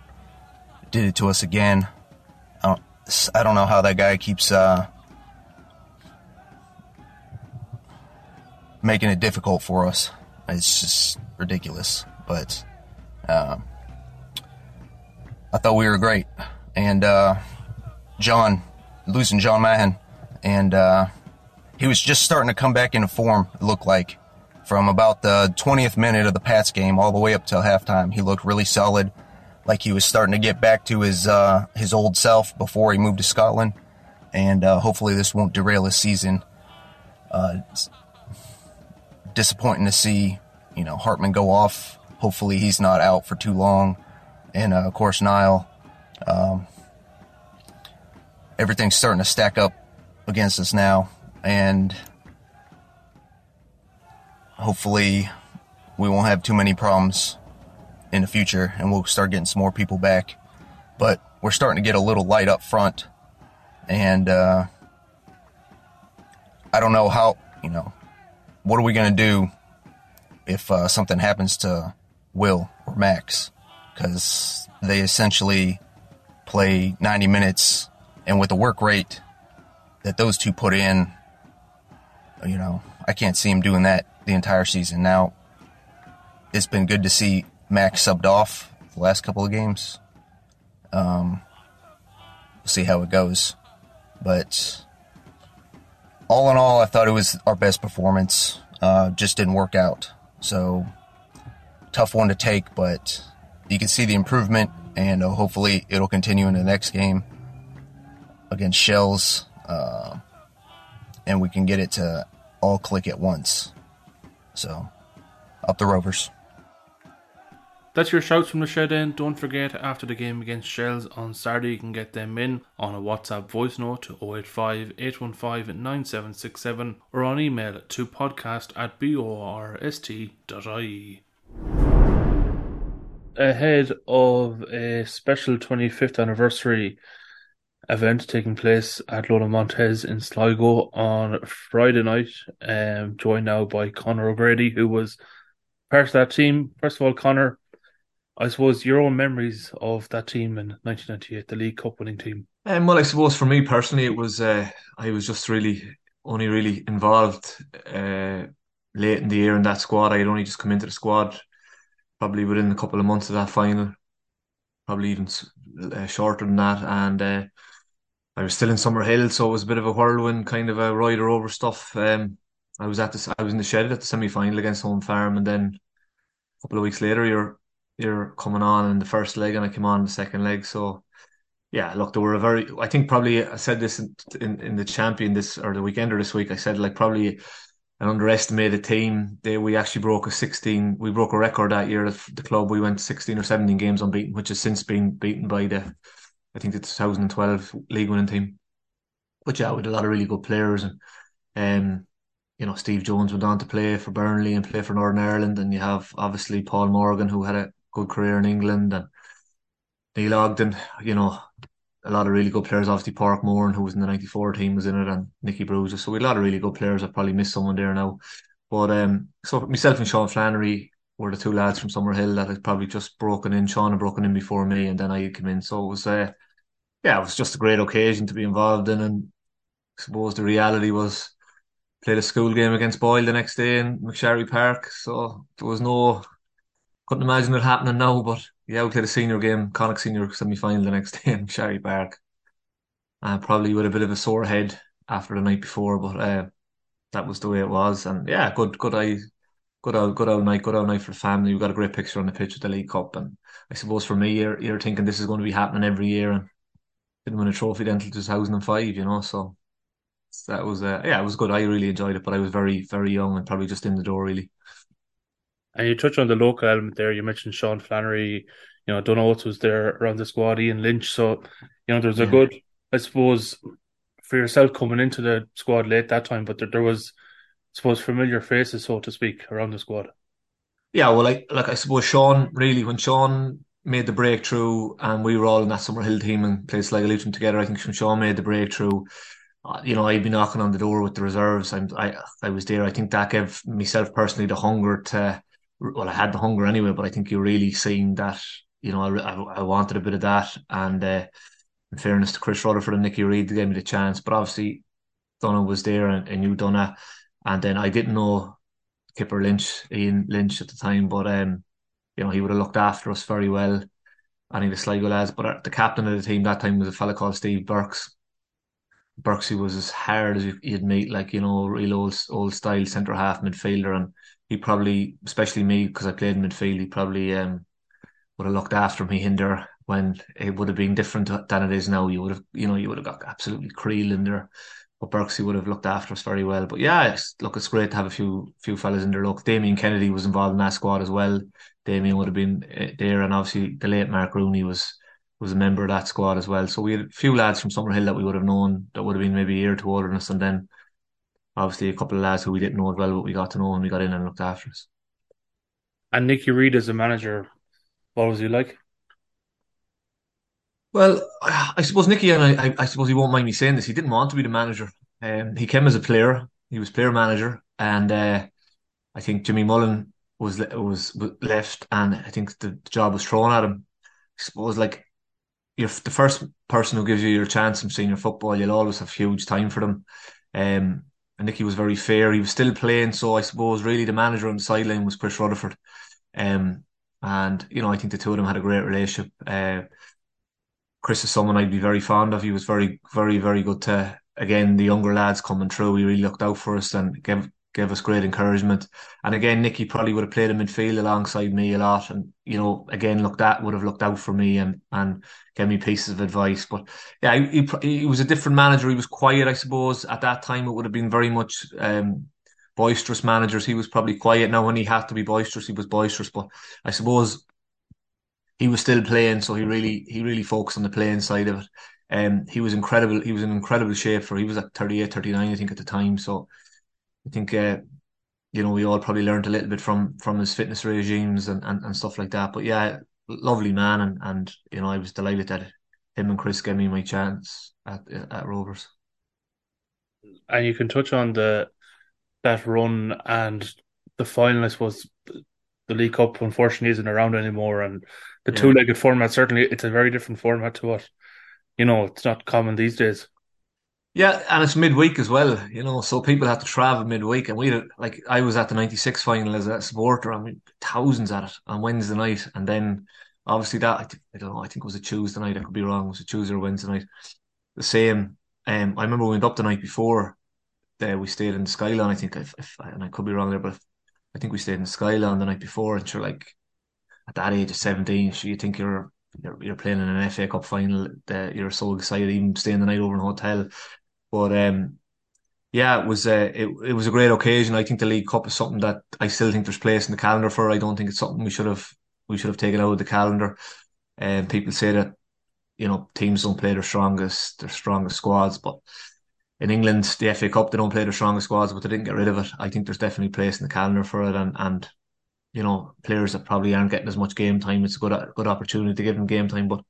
did it to us again. I don't, I don't know how that guy keeps uh, making it difficult for us. It's just ridiculous. But um, I thought we were great, and uh, John losing John Mahon, and uh, he was just starting to come back into form. It looked like from about the 20th minute of the Pats game all the way up till halftime, he looked really solid like he was starting to get back to his uh, his old self before he moved to Scotland, and uh, hopefully this won't derail his season. Uh, disappointing to see, you know, Hartmann go off. Hopefully he's not out for too long, and uh, of course Niall. Um, everything's starting to stack up against us now, and hopefully we won't have too many problems in the future and we'll start getting some more people back. But we're starting to get a little light up front. And uh, I don't know how, you know, what are we going to do if uh, something happens to Will or Max? Because they essentially play 90 minutes, and with the work rate that those two put in, you know, I can't see him doing that the entire season. Now, it's been good to see Max subbed off the last couple of games. Um, we'll see how it goes. But all in all, I thought it was our best performance. Uh, just didn't work out. So tough one to take, but you can see the improvement, and uh, hopefully it'll continue in the next game against Shells, uh, and we can get it to all click at once. So, up the Rovers. That's your shouts from the shed end. Don't forget, after the game against Shells on Saturday, you can get them in on a WhatsApp voice note to 085 815 9767 or on email to podcast at borst.ie. Ahead of a special 25th anniversary event taking place at Lola Montez in Sligo on Friday night, um, joined now by Conor O'Grady, who was part of that team. First of all, Conor, I suppose your own memories of that team in 1998, the League Cup winning team. Um, well, I suppose for me personally, it was uh, I was just really only really involved uh, late in the year in that squad. I had only just come into the squad probably within a couple of months of that final, probably even uh, shorter than that, and uh, I was still in Summerhill, so it was a bit of a whirlwind kind of a rider over stuff. Um, I was at this, I was in the shed at the semi final against Home Farm, and then a couple of weeks later, you're you're coming on in the first leg and I came on in the second leg. So yeah, look, they were a very. I think probably I said this in in, in the champion this or the weekend or this week. I said like probably an underestimated team. They we actually broke a sixteen. We broke a record that year at the club. We went sixteen or seventeen games unbeaten, which has since been beaten by the I think the 2012 league winning team. But yeah, with a lot of really good players and um you know, Steve Jones went on to play for Burnley and play for Northern Ireland, and you have obviously Paul Morgan who had a good career in England and Neil Ogden, you know, a lot of really good players. Obviously, Park Moore, who was in the '94 team, was in it, and Nicky Bruiser. So we had a lot of really good players. I probably missed someone there now, but um, so myself and Sean Flannery were the two lads from Summerhill that had probably just broken in. Sean had broken in before me, and then I came in. So it was, uh, yeah, it was just a great occasion to be involved in, and I suppose the reality was played a school game against Boyle the next day in McSherry Park. So there was no couldn't imagine it happening now, but yeah, we played a senior game, Connacht senior semi final the next day in Sherry Park. Uh, probably with a bit of a sore head after the night before, but uh, that was the way it was. And yeah, good, good eye, good old, good old night, good old night for the family. We got a great picture on the pitch of the League Cup, and I suppose for me, you're you're thinking this is going to be happening every year, and didn't win a trophy then until 2005, you know. So that was uh, yeah, it was good. I really enjoyed it, but I was very very young and probably just in the door really. And you touch on the local element there. You mentioned Sean Flannery, you know, Dunn was there around the squad, Ian Lynch. So, you know, there's a good, I suppose, for yourself coming into the squad late that time, but there, there was, I suppose, familiar faces, so to speak, around the squad. Yeah, well, like, like I suppose Sean, really, when Sean made the breakthrough and we were all in that Summerhill team and played Sligo Leitrim together, I think Sean made the breakthrough, uh, you know, I'd be knocking on the door with the reserves. I'm, I, I was there. I think that gave myself personally the hunger to, well, I had the hunger anyway, but I think you're really seeing that, you know, I, I, wanted a bit of that. And uh, in fairness to Chris Rutherford and Nicky Reid, they gave me the chance. But obviously, Donna was there and, and knew Donna. And then I didn't know Kipper Lynch, Ian Lynch at the time, but, um, you know, he would have looked after us very well. Any of the Sligo lads. But uh, the captain of the team that time was a fella called Steve Burks. Burksy was as hard as you'd meet, like, you know, real old, old style centre half midfielder. And he probably, especially me, because I played in midfield, he probably um, would have looked after me in there when it would have been different than it is now. You would have, you know, you would have got absolutely creel in there. But Berksy would have looked after us very well. But yeah, it's, look, it's great to have a few few fellas in there. Look, Damien Kennedy was involved in that squad as well. Damien would have been eh, there, and obviously the late Mark Rooney was was a member of that squad as well. So we had a few lads from Summerhill that we would have known that would have been maybe a year or two older than us, and then obviously a couple of lads who we didn't know as well, but we got to know and we got in and looked after us. And Nicky Reid as a manager, what was he like? Well, I suppose Nicky, and I, I suppose he won't mind me saying this, he didn't want to be the manager. Um, he came as a player. He was player manager, and uh, I think Jimmy Mullen was was left, and I think the job was thrown at him. I suppose like you're the first person who gives you your chance in senior football, you'll always have huge time for them. Um, and Nicky was very fair. He was still playing, so I suppose really the manager on the sideline was Chris Rutherford. Um, and you know, I think the two of them had a great relationship. Uh, Chris is someone I'd be very fond of. He was very, very, very good to again the younger lads coming through. He really looked out for us and gave gave us great encouragement. And again, Nicky probably would have played in midfield alongside me a lot. And, you know, again, looked at would have looked out for me and, and gave me pieces of advice. But yeah, he, he was a different manager. He was quiet, I suppose. At that time, it would have been very much um, boisterous managers. He was probably quiet. Now, when he had to be boisterous, he was boisterous. But I suppose he was still playing, so he really he really focused on the playing side of it. Um, he was incredible. He was in incredible shape for. He was at 38, 39, I think, at the time. So I think uh, you know we all probably learned a little bit from from his fitness regimes and, and, and stuff like that. But yeah, lovely man, and and you know I was delighted that him and Chris gave me my chance at at Rovers. And you can touch on the that run and the final. I suppose the League Cup unfortunately isn't around anymore, and the Yeah. two-legged format certainly it's a very different format to what you know. It's not common these days. Yeah, and it's midweek as well, you know, so people have to travel midweek. And we had, like, I was at the 96 final as a supporter, I mean, thousands at it on Wednesday night. And then obviously that, I, th- I don't know, I think it was a Tuesday night, I could be wrong, it was a Tuesday or Wednesday night. The same. Um, I remember we went up the night before, uh, we stayed in the Skyline, I think, if, if, and I could be wrong there, but I think we stayed in the Skyline the night before. And sure, like, at that age of 17, sure, you think you're, you're, you're playing in an FA Cup final, you're so excited, even staying the night over in a hotel. But um, yeah, it was a it, it was a great occasion. I think the League Cup is something that I still think there's place in the calendar for. I don't think it's something we should have we should have taken out of the calendar. And people say that you know teams don't play their strongest their strongest squads, but in England, the FA Cup they don't play their strongest squads, but they didn't get rid of it. I think there's definitely place in the calendar for it, and and you know players that probably aren't getting as much game time. It's a good good opportunity to give them game time, but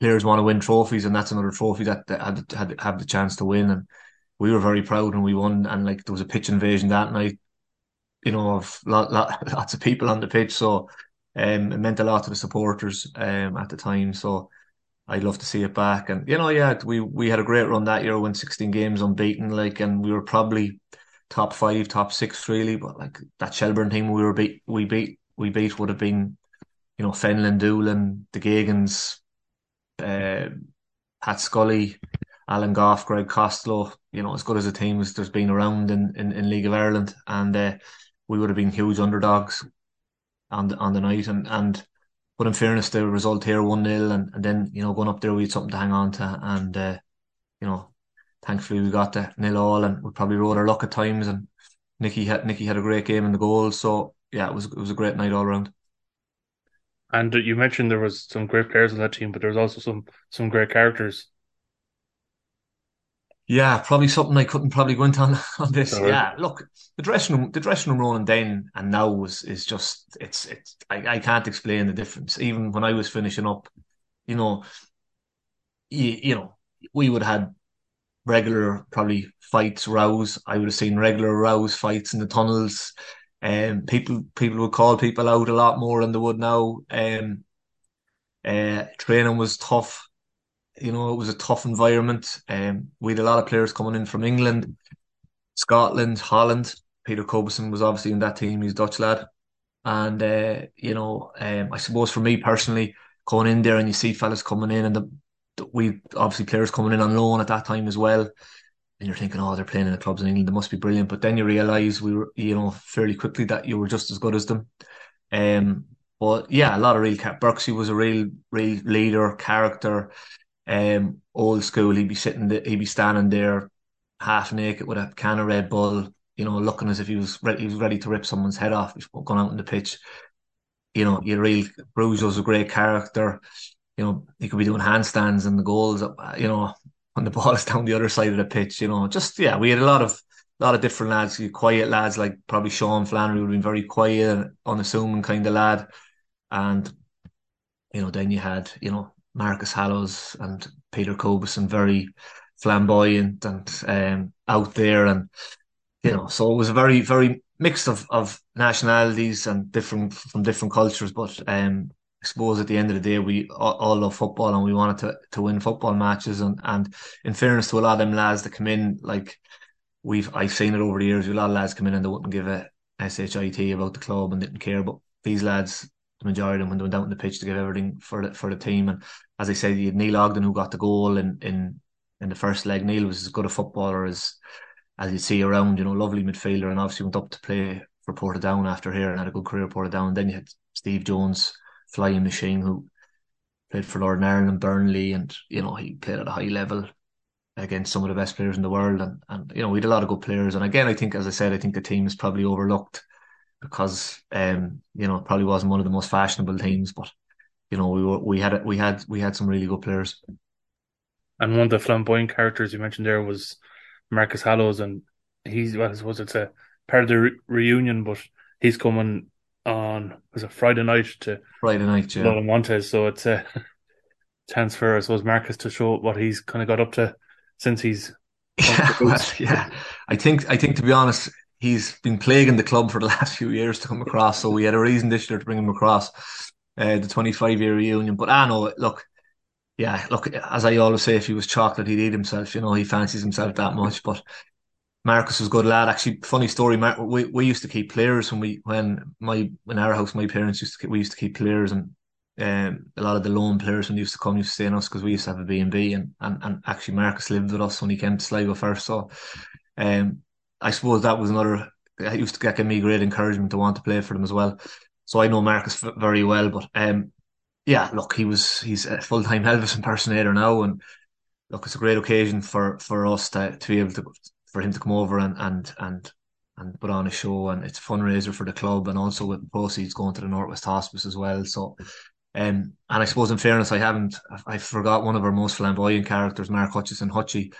players want to win trophies, and that's another trophy that they had had have the chance to win. And we were very proud when we won. And like there was a pitch invasion that night, you know, of lot, lot, lots of people on the pitch. So um, it meant a lot to the supporters um, at the time. So I'd love to see it back. And you know, yeah, we we had a great run that year, won 16 games unbeaten, like, and we were probably top five, top six, really. But like that Shelbourne team, we were beat, we beat, we beat would have been, you know, Fenlon, Doolan, the Gagans, uh, Pat Scully, Alan Goff, Greg Costello, you know, as good as a team as there's been around in, in, in League of Ireland. And uh, we would have been huge underdogs on the, on the night. And, and but in fairness, the result here 1 0, and, and then, you know, going up there, we had something to hang on to. And, uh, you know, thankfully we got the nil all, and we probably rode our luck at times. And Nicky had Nicky had a great game in the goal. So, yeah, it was it was a great night all around. And you mentioned there was some great players on that team, but there was also some some great characters. Yeah, probably something I couldn't probably go into on, on this. Sorry. Yeah, look, the dressing room, the dressing room rolling then and now was is just it's it's I, I can't explain the difference. Even when I was finishing up, you know, you, you know, we would have had regular probably fights, rows. I would have seen regular rows, fights in the tunnels. Um, people people would call people out a lot more than they would now. Um, uh, training was tough you know, it was a tough environment. Um, we had a lot of players coming in from England, Scotland, Holland. Peter Cobuson was obviously in that team. He's Dutch lad. And, uh, you know, um, I suppose for me personally, going in there and you see fellas coming in and the, we obviously players coming in on loan at that time as well. And you're thinking, oh, they're playing in the clubs in England. They must be brilliant. But then you realise we were, you know, fairly quickly that you were just as good as them. Um, but yeah, a lot of real. Birksey was a real, real leader, character um, old school. He'd be sitting, there, he'd be standing there, half naked with a can of Red Bull, you know, looking as if he was ready, he was ready to rip someone's head off before going out on the pitch. You know, you real Bruges was a great character. You know, he could be doing handstands and the goals. You know, when the ball is down the other side of the pitch. You know, just yeah, we had a lot of a lot of different lads, quiet lads like probably Sean Flannery would have been very quiet and unassuming kind of lad, and you know, then you had you know Marcus Hallows and Peter Cobuson very flamboyant and um, out there, and you know, so it was a very very mixed of of nationalities and different from different cultures. But um, I suppose at the end of the day, we all, love football and we wanted to to win football matches. And and in fairness to a lot of them lads that come in, like we've I've seen it over the years. A lot of lads come in and they wouldn't give a shit about the club and didn't care, but these lads the majority of them when they went down on the pitch to give everything for the for the team. And as I said, you had Neil Ogden who got the goal in in in the first leg. Neil was as good a footballer as as you see around, you know, lovely midfielder, and obviously went up to play for Portadown after here and had a good career at Portadown. Then you had Steve Jones, flying machine, who played for Lord Ireland and Burnley, and you know he played at a high level. against some of the best players in the world, and and you know we had a lot of good players. And again, I think, as I said, I think the team is probably overlooked because um you know probably wasn't one of the most fashionable teams, but you know we were we had we had we had some really good players. And one of the flamboyant characters you mentioned there was Marcus Hallows, and he's well, I suppose it's a part of the re- reunion, but he's coming on was it Friday night to Friday night, yeah. Lola Montez, so it's a chance for I suppose Marcus to show what he's kind of got up to since he's yeah, well, yeah. I think I think to be honest, he's been plaguing the club for the last few years to come across. So we had a reason this year to bring him across uh, the 25 year reunion. But I know, look, yeah, look, as I always say, if he was chocolate, he'd eat himself. You know, he fancies himself that much. But Marcus was a good lad. Actually, funny story. Mar- we we used to keep players when we when my in our house, my parents used to keep, we used to keep players and. Um, a lot of the loan players when they used to come used to stay in us because we used to have a B and B and and actually Marcus lived with us when he came to Sligo first so um I suppose that was another it used to get give me great encouragement to want to play for them as well so I know Marcus very well but um yeah look he was he's a full-time Elvis impersonator now and look it's a great occasion for for us to, to be able to for him to come over and and and and put on a show and it's a fundraiser for the club and also with proceeds going to the Northwest Hospice as well. So um, and I suppose in fairness I haven't I forgot one of our most flamboyant characters, Mark Hutchison Hutchie.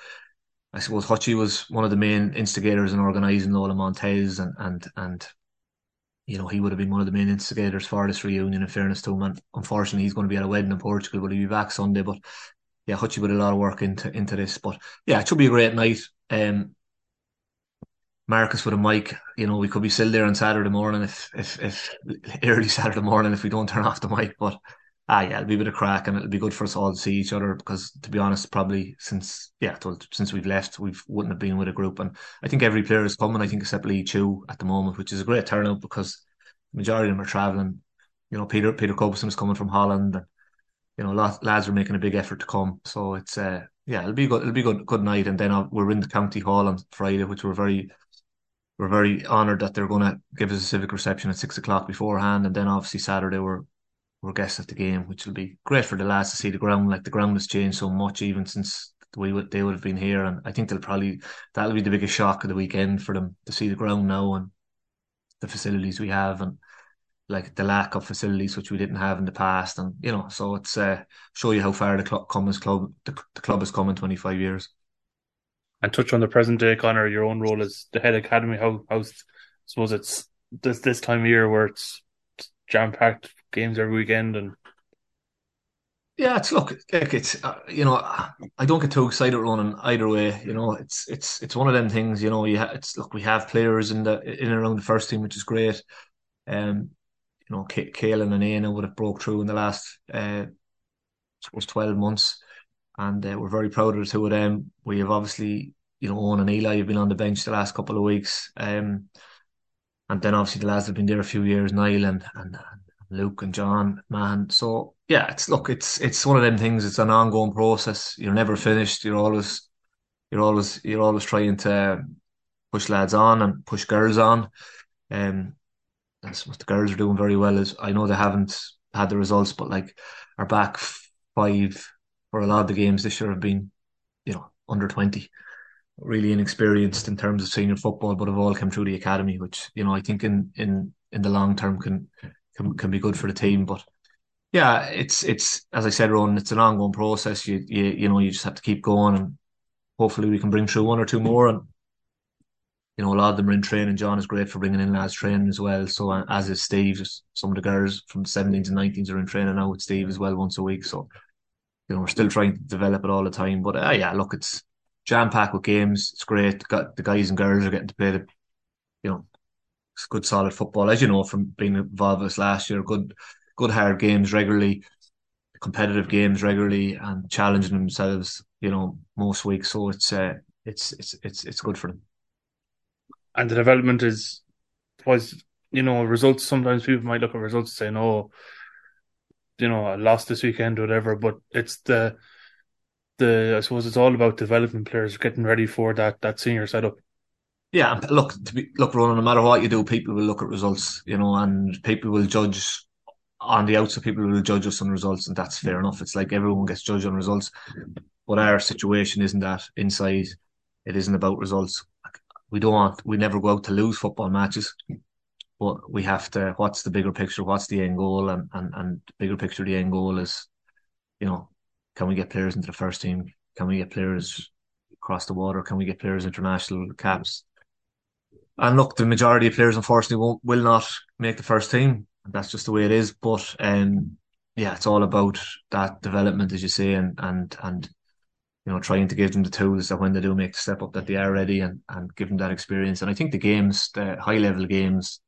I suppose Hutchie was one of the main instigators in organising Lola Montez and and and you know, he would have been one of the main instigators for this reunion in fairness to him. And unfortunately he's going to be at a wedding in Portugal, but he'll be back Sunday. But yeah, Hutchie put a lot of work into into this. But yeah, it should be a great night. Um Marcus with a mic, you know, we could be still there on Saturday morning if if if early Saturday morning if we don't turn off the mic. But ah yeah, it'll be a bit of crack and it'll be good for us all to see each other because to be honest, probably since yeah, since we've left, we wouldn't have been with a group. And I think every player is coming, I think except Lee Chu at the moment, which is a great turnout because the majority of them are travelling. You know, Peter Peter Coberson is coming from Holland and you know, lads are making a big effort to come. So it's uh yeah, it'll be good. It'll be good. Good night, and then uh, we're in the county hall on Friday, which we're very we're very honoured that they're going to give us a civic reception at six o'clock beforehand, and then obviously Saturday we're we're guests at the game, which will be great for the lads to see the ground. Like the ground has changed so much, even since we would they would have been here, and I think they'll probably that'll be the biggest shock of the weekend for them to see the ground now and the facilities we have, and like the lack of facilities which we didn't have in the past, and you know, so it's uh, show you how far the club club the, the club has come in twenty five years and touch on the present day, Conor, your own role as the head academy. How, how, I suppose it's this this time of year where it's jam packed games every weekend and. Yeah, it's look, it's uh, you know, I don't get too excited running either way. You know, it's it's it's one of them things. You know, you ha- it's look, we have players in the in and around the first team, which is great. Um, you know, K- and Aina would have broke through in the last uh, suppose twelve months and uh, we're very proud of the two of them. We have obviously, you know, Owen and Eli have been on the bench the last couple of weeks, um, and then obviously the lads have been there a few years, Niall and, and, and Luke and John, man. So yeah, it's look, it's it's one of them things. It's an ongoing process. You're never finished. You're always, you're always, you're always trying to push lads on and push girls on. Um, that's what the girls are doing very well. Is I know they haven't had the results, but like are back five for a lot of the games this year have been, you know, under 20, really inexperienced in terms of senior football, but have all come through the academy, which, you know, I think in, in, in the long term can, can, can be good for the team. But yeah, it's, it's, as I said, Ron, it's an ongoing process. You, you, you know, you just have to keep going and hopefully we can bring through one or two more. And, you know, a lot of them are in training. John is great for bringing in lads training as well. So as is Steve, some of the girls from the 17s and 19s are in training now with Steve as well once a week. So you know, we're still trying to develop it all the time. But uh, yeah, look, it's jam packed with games. It's great. Got the guys and girls are getting to play the, you know, good solid football. As you know from being involved with us last year, good, good hard games regularly, competitive games regularly, and challenging themselves. You know, most weeks. So it's uh, it's it's it's it's good for them. And the development is was you know results. Sometimes people might look at results and say, "No, you know, I lost this weekend or whatever, but it's the the I suppose it's all about developing players, getting ready for that that senior setup. Yeah, look to be look, Ronan. No matter what you do, people will look at results, you know, and people will judge on the outside. People will judge us on results, and that's fair enough. It's like everyone gets judged on results. but our situation isn't that inside. It isn't about results. We don't want. We never go out to lose football matches, but we have to. What's the bigger picture? What's the end goal? And and and bigger picture, the end goal is, you know, can we get players into the first team? Can we get players across the water? Can we get players international caps? And look, the majority of players unfortunately won't will not make the first team. That's just the way it is. But um, yeah, it's all about that development, as you say, and and and you know, trying to give them the tools that when they do make the step up, that they are ready and and give them that experience. And I think the games, the high level games,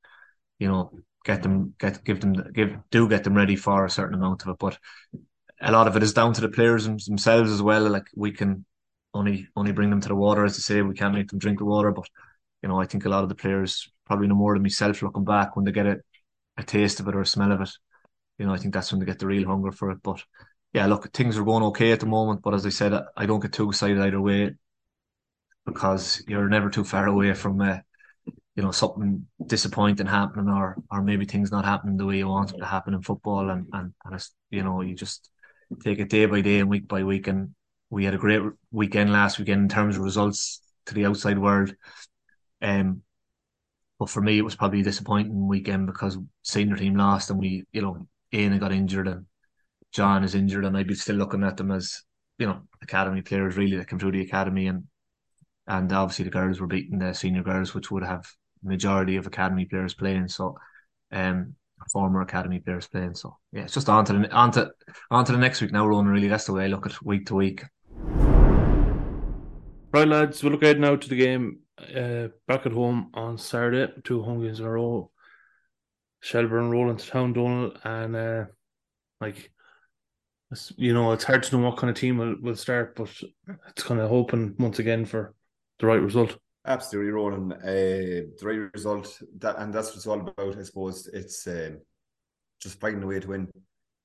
you know, get them get give them give do get them ready for a certain amount of it. But a lot of it is down to the players themselves as well. Like we can only only bring them to the water, as to say, we can't make them drink the water. But you know, I think a lot of the players probably no more than myself looking back when they get a, a taste of it or a smell of it you know, I think that's when they get the real hunger for it. But yeah, look, things are going okay at the moment. But as I said, I don't get too excited either way because you're never too far away from, uh, you know, something disappointing happening or or maybe things not happening the way you want them to happen in football. And and, and it's, you know, you just take it day by day and week by week. And we had a great weekend last weekend in terms of results to the outside world. Um, but for me, it was probably a disappointing weekend because senior team lost and we, you know, Ian got injured and John is injured, and I'd be still looking at them as you know academy players really that came through the academy, and and obviously the girls were beating the senior girls, which would have majority of academy players playing. So, um, former academy players playing. So yeah, it's just on to the on to on to the next week now, Ronan. Really, that's the way I look at week to week. Right, lads, we'll look ahead now to the game uh, back at home on Saturday. Two home games in a row. Shelbourne rolling to town, Donal, and uh, like you know, it's hard to know what kind of team will, will start, but it's kind of hoping once again for the right result. Absolutely, Ronan. Uh, the right result, that and that's what it's all about. I suppose it's um, just finding a way to win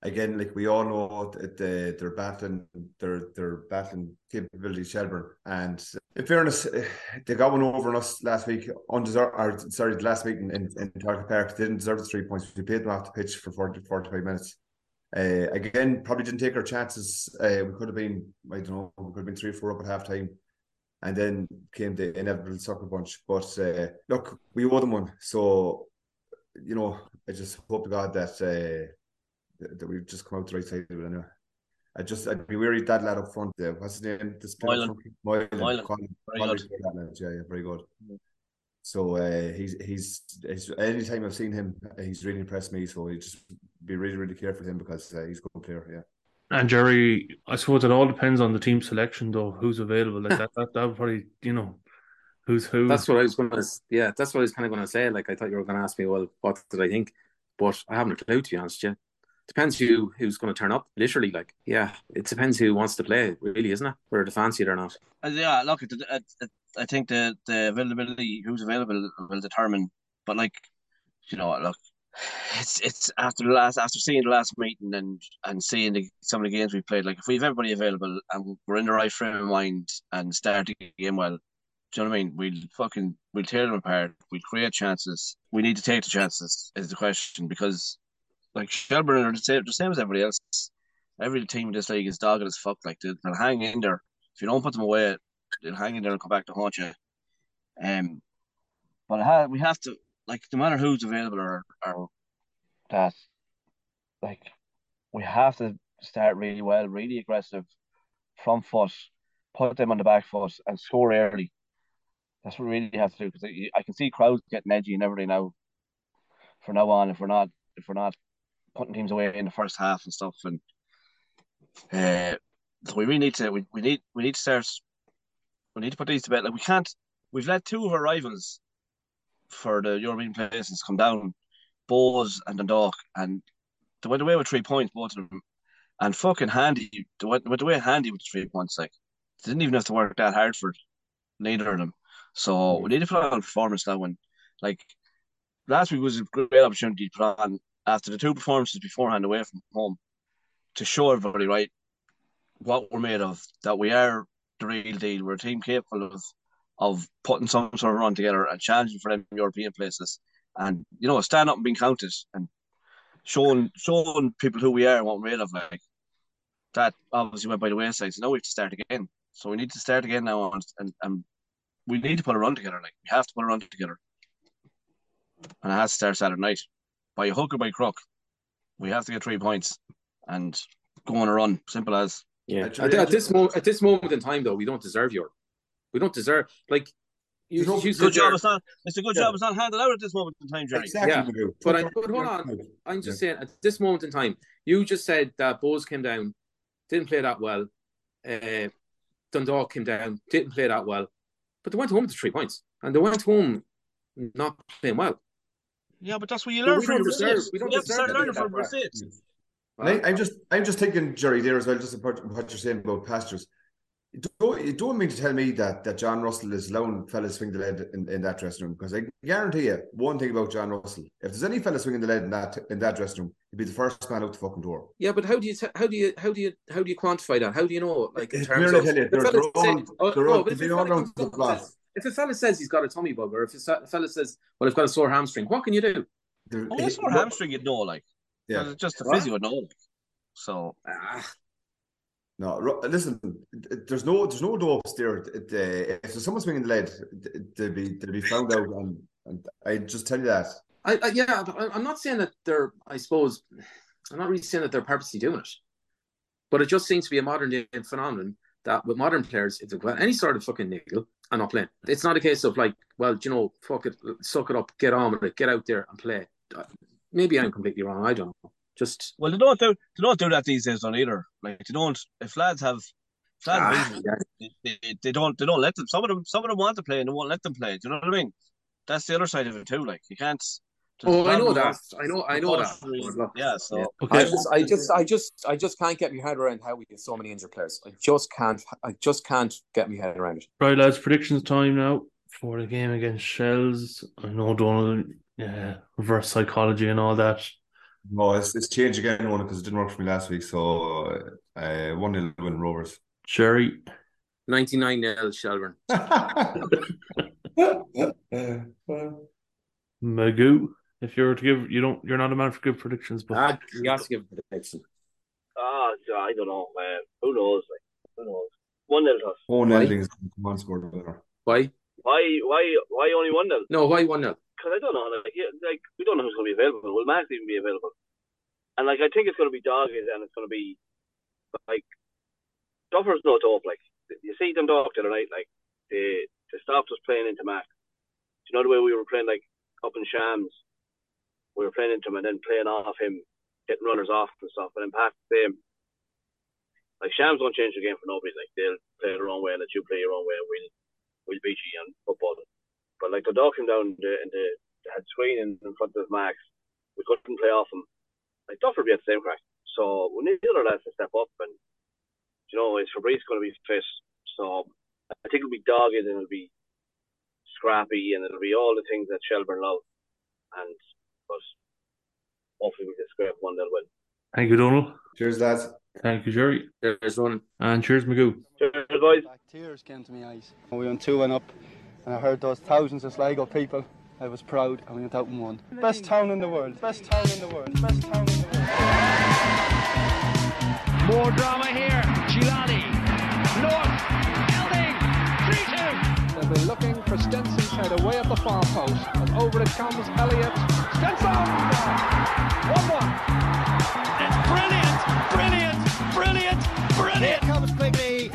again, like we all know that they, they're battling their their battling capability Shelbourne. And in fairness, they got one over on us last week, undeserved or sorry, last week in, in, in Park. They didn't deserve the three points. We paid them off the pitch for 40, 45 minutes. Uh, again, probably didn't take our chances. Uh, we could have been, I don't know, we could have been three, or four up at half time. And then came the inevitable sucker punch. But uh, look, we owe them one. So, you know, I just hope to God that uh, that we've just come out the right side of it anyway. I just I'd be worried that lad up front there. What's his name? This Moylan. Moylan. Moylan. Quality, Very quality good. yeah, yeah, very good. So uh, he's he's he's anytime I've seen him, he's really impressed me. So you just be really really careful with him because uh, he's a good player. Yeah. And Gerry, I suppose it all depends on the team selection, though. Who's available? Like that, that, that would probably, you know, who's who. That's what I was going to. Yeah, that's what I was kind of going to say. Like I thought you were going to ask me, well, what did I think? But I haven't a clue to be honest. Yeah, depends who who's going to turn up. Literally, like yeah, it depends who wants to play. Really, isn't it? Whether they fancy it or not. Uh, yeah, look, it, it, it, I think the the availability, who's available, will determine. But like, you know, look, it's it's after the last after seeing the last meeting and and seeing the, some of the games we played. Like, if we have everybody available and we're in the right frame of mind and start the game well, do you know what I mean? We'll fucking we'll tear them apart. We'll create chances. We need to take the chances. Is the question because like Shelbourne are the same, the same as everybody else. Every team in this league is dogged as fuck. Like they'll, they'll hang in there. If you don't put them away, they'll hang in there and come back to haunt you. Um, but ha- we have to like no matter who's available or or that, like we have to start really well, really aggressive from foot, put them on the back foot and score early. That's what we really have to do because I can see crowds getting edgy and everything now. For now on, if we're not if we're not putting teams away in the first half and stuff, and uh, so we really need to we, we need we need to start we need to put these to bed. Like we can't we've let two of our rivals for the European places come down, Bohs and Dundalk, and they went away with three points, both of them. And fucking handy, they went, went away handy with the three points. Like they didn't even have to work that hard for neither of them. So mm. we need to put on a performance now. And like last week was a great opportunity to put on after the two performances beforehand away from home to show everybody right what we're made of. That we are the real deal. We're a team capable of of putting some sort of run together and challenging for them European places. And you know, stand up and being counted and showing showing people who we are and what we're made of. Like that obviously went by the wayside. So now we have to start again. So we need to start again now, and and, and we need to put a run together. Like we have to put a run together, and it has to start Saturday night by hook or by crook. We have to get three points and go on a run. Simple as. Yeah. At, at this moment, at this moment in time, though, we don't deserve your. We don't deserve like. You, you you good job. there- It's not. It's a good Yeah. job. It's not handed out at this moment in time, Gerry. Exactly. Yeah, But, I, but hold on. I'm just saying at this moment in time, you just said that Bohs came down, didn't play that well. Uh, Dundalk came down, didn't play that well, but they went home with three points, and they went home not playing well. Yeah, but that's what you But learn we from don't deserve- mistakes. we don't have to deserve learning from that. mistakes. And I, I'm just, I'm just thinking, Gerry, there as well, just about what you're saying about pastures. You don't, you don't mean to tell me that, that John Russell is allowing fellas swing the lead in, in that dressing room because I guarantee you one thing about John Russell: if there's any fella swinging the lead in that in that dressing room, he'd be the first man out the fucking door. Yeah, but how do you t- how do you how do you how do you quantify that? How do you know? Like in terms of tell you, if they're a fella thrown- oh, they're all- but they're all around the up says- if a fella says he's got a tummy bug, or if a fella says, "Well, I've got a sore hamstring," what can you do? They're- Oh, it's more hamstring, you'd know, like. Yeah. It's just the What? physio would know. Like. So. Ah, No, listen. There's no, there's no dopes there. If there's someone swinging the lead, they'll be, they'll be found out, and, and I just tell you that. I, I yeah, I'm not saying that they're. I suppose I'm not really saying that they're purposely doing it, but it just seems to be a modern day phenomenon that with modern players, if they've got any sort of fucking niggle, I'm not playing. It's not a case of like, well, you know, fuck it, suck it up, get on with it, get out there and play. Maybe I'm completely wrong. I don't know. Just Well, they don't do they don't do that these days, on either. Like they don't. If lads have, if lads Ah, reason, yeah. they, they, they don't they don't let them. Some of them some of them want to play and they won't let them play. Do you know what I mean? That's the other side of it too. Like you can't. Oh, I know problem that. I know. I know that. precautionary- But look, Yeah. So. yeah. Okay. I just, I just, I just, I just can't get my head around how we get so many injured players. I just can't, I just can't get my head around it. Right, lads, predictions time now for the game against Shells. I know Donal, yeah, reverse psychology and all that. No, it's, it's changed again, one because it didn't work for me last week. So, uh, one nil win Rovers. Gerry, 99 nil Shelbourne. Magoo. If you were to give, you don't, you're not a man for good predictions, but Ah, you have to give a prediction. Ah, I don't know, man. Who knows? Like who knows? One nil to us. One Why? nil come on, scored the. Why? Why? Why? Why only one nil? No, why one nil? Because I don't know. Like, yeah, like we don't know who's going to be available. Will Max even be available? And like I think it's going to be dogged, and it's going to be like Duffer's no dope. Like you see them dog the other night. Like they they stopped us playing into Max. Do you know the way we were playing like up in Shams? We were playing into him and then playing off him, getting runners off and stuff. And in Pat the same. Like Shams won't change the game for nobody. Like they'll play their own way and let you play your own way. and We'll we'll beat you on football. But like the dog came down in the, in the they had screen in, in front of Max. We couldn't play off him. Like Duffer would be at the same crack. So we need the other lads to step up and you know, is Fabrice gonna be fit. So I think it'll be dogged and it'll be scrappy and it'll be all the things that Shelbourne loves. And but hopefully we can scrape one nil win. thank you, Donal. Cheers, lads. Thank you, Gerry. Cheers, one. And cheers, Magoo. Cheers, boys. Like tears came to my eyes. We went 2 1 up, and I heard those thousands of Sligo people. I was proud, and we went out and won. Best town in the world. Best town in the world. Best town in the world. More drama here. Gilani. North. Elding. 3 2. They'll be looking for Stenson's head away at the far post. And over it comes Elliot. Stenson! 1 1. It's brilliant. Brilliant. Brilliant. Here Brilliant. comes quickly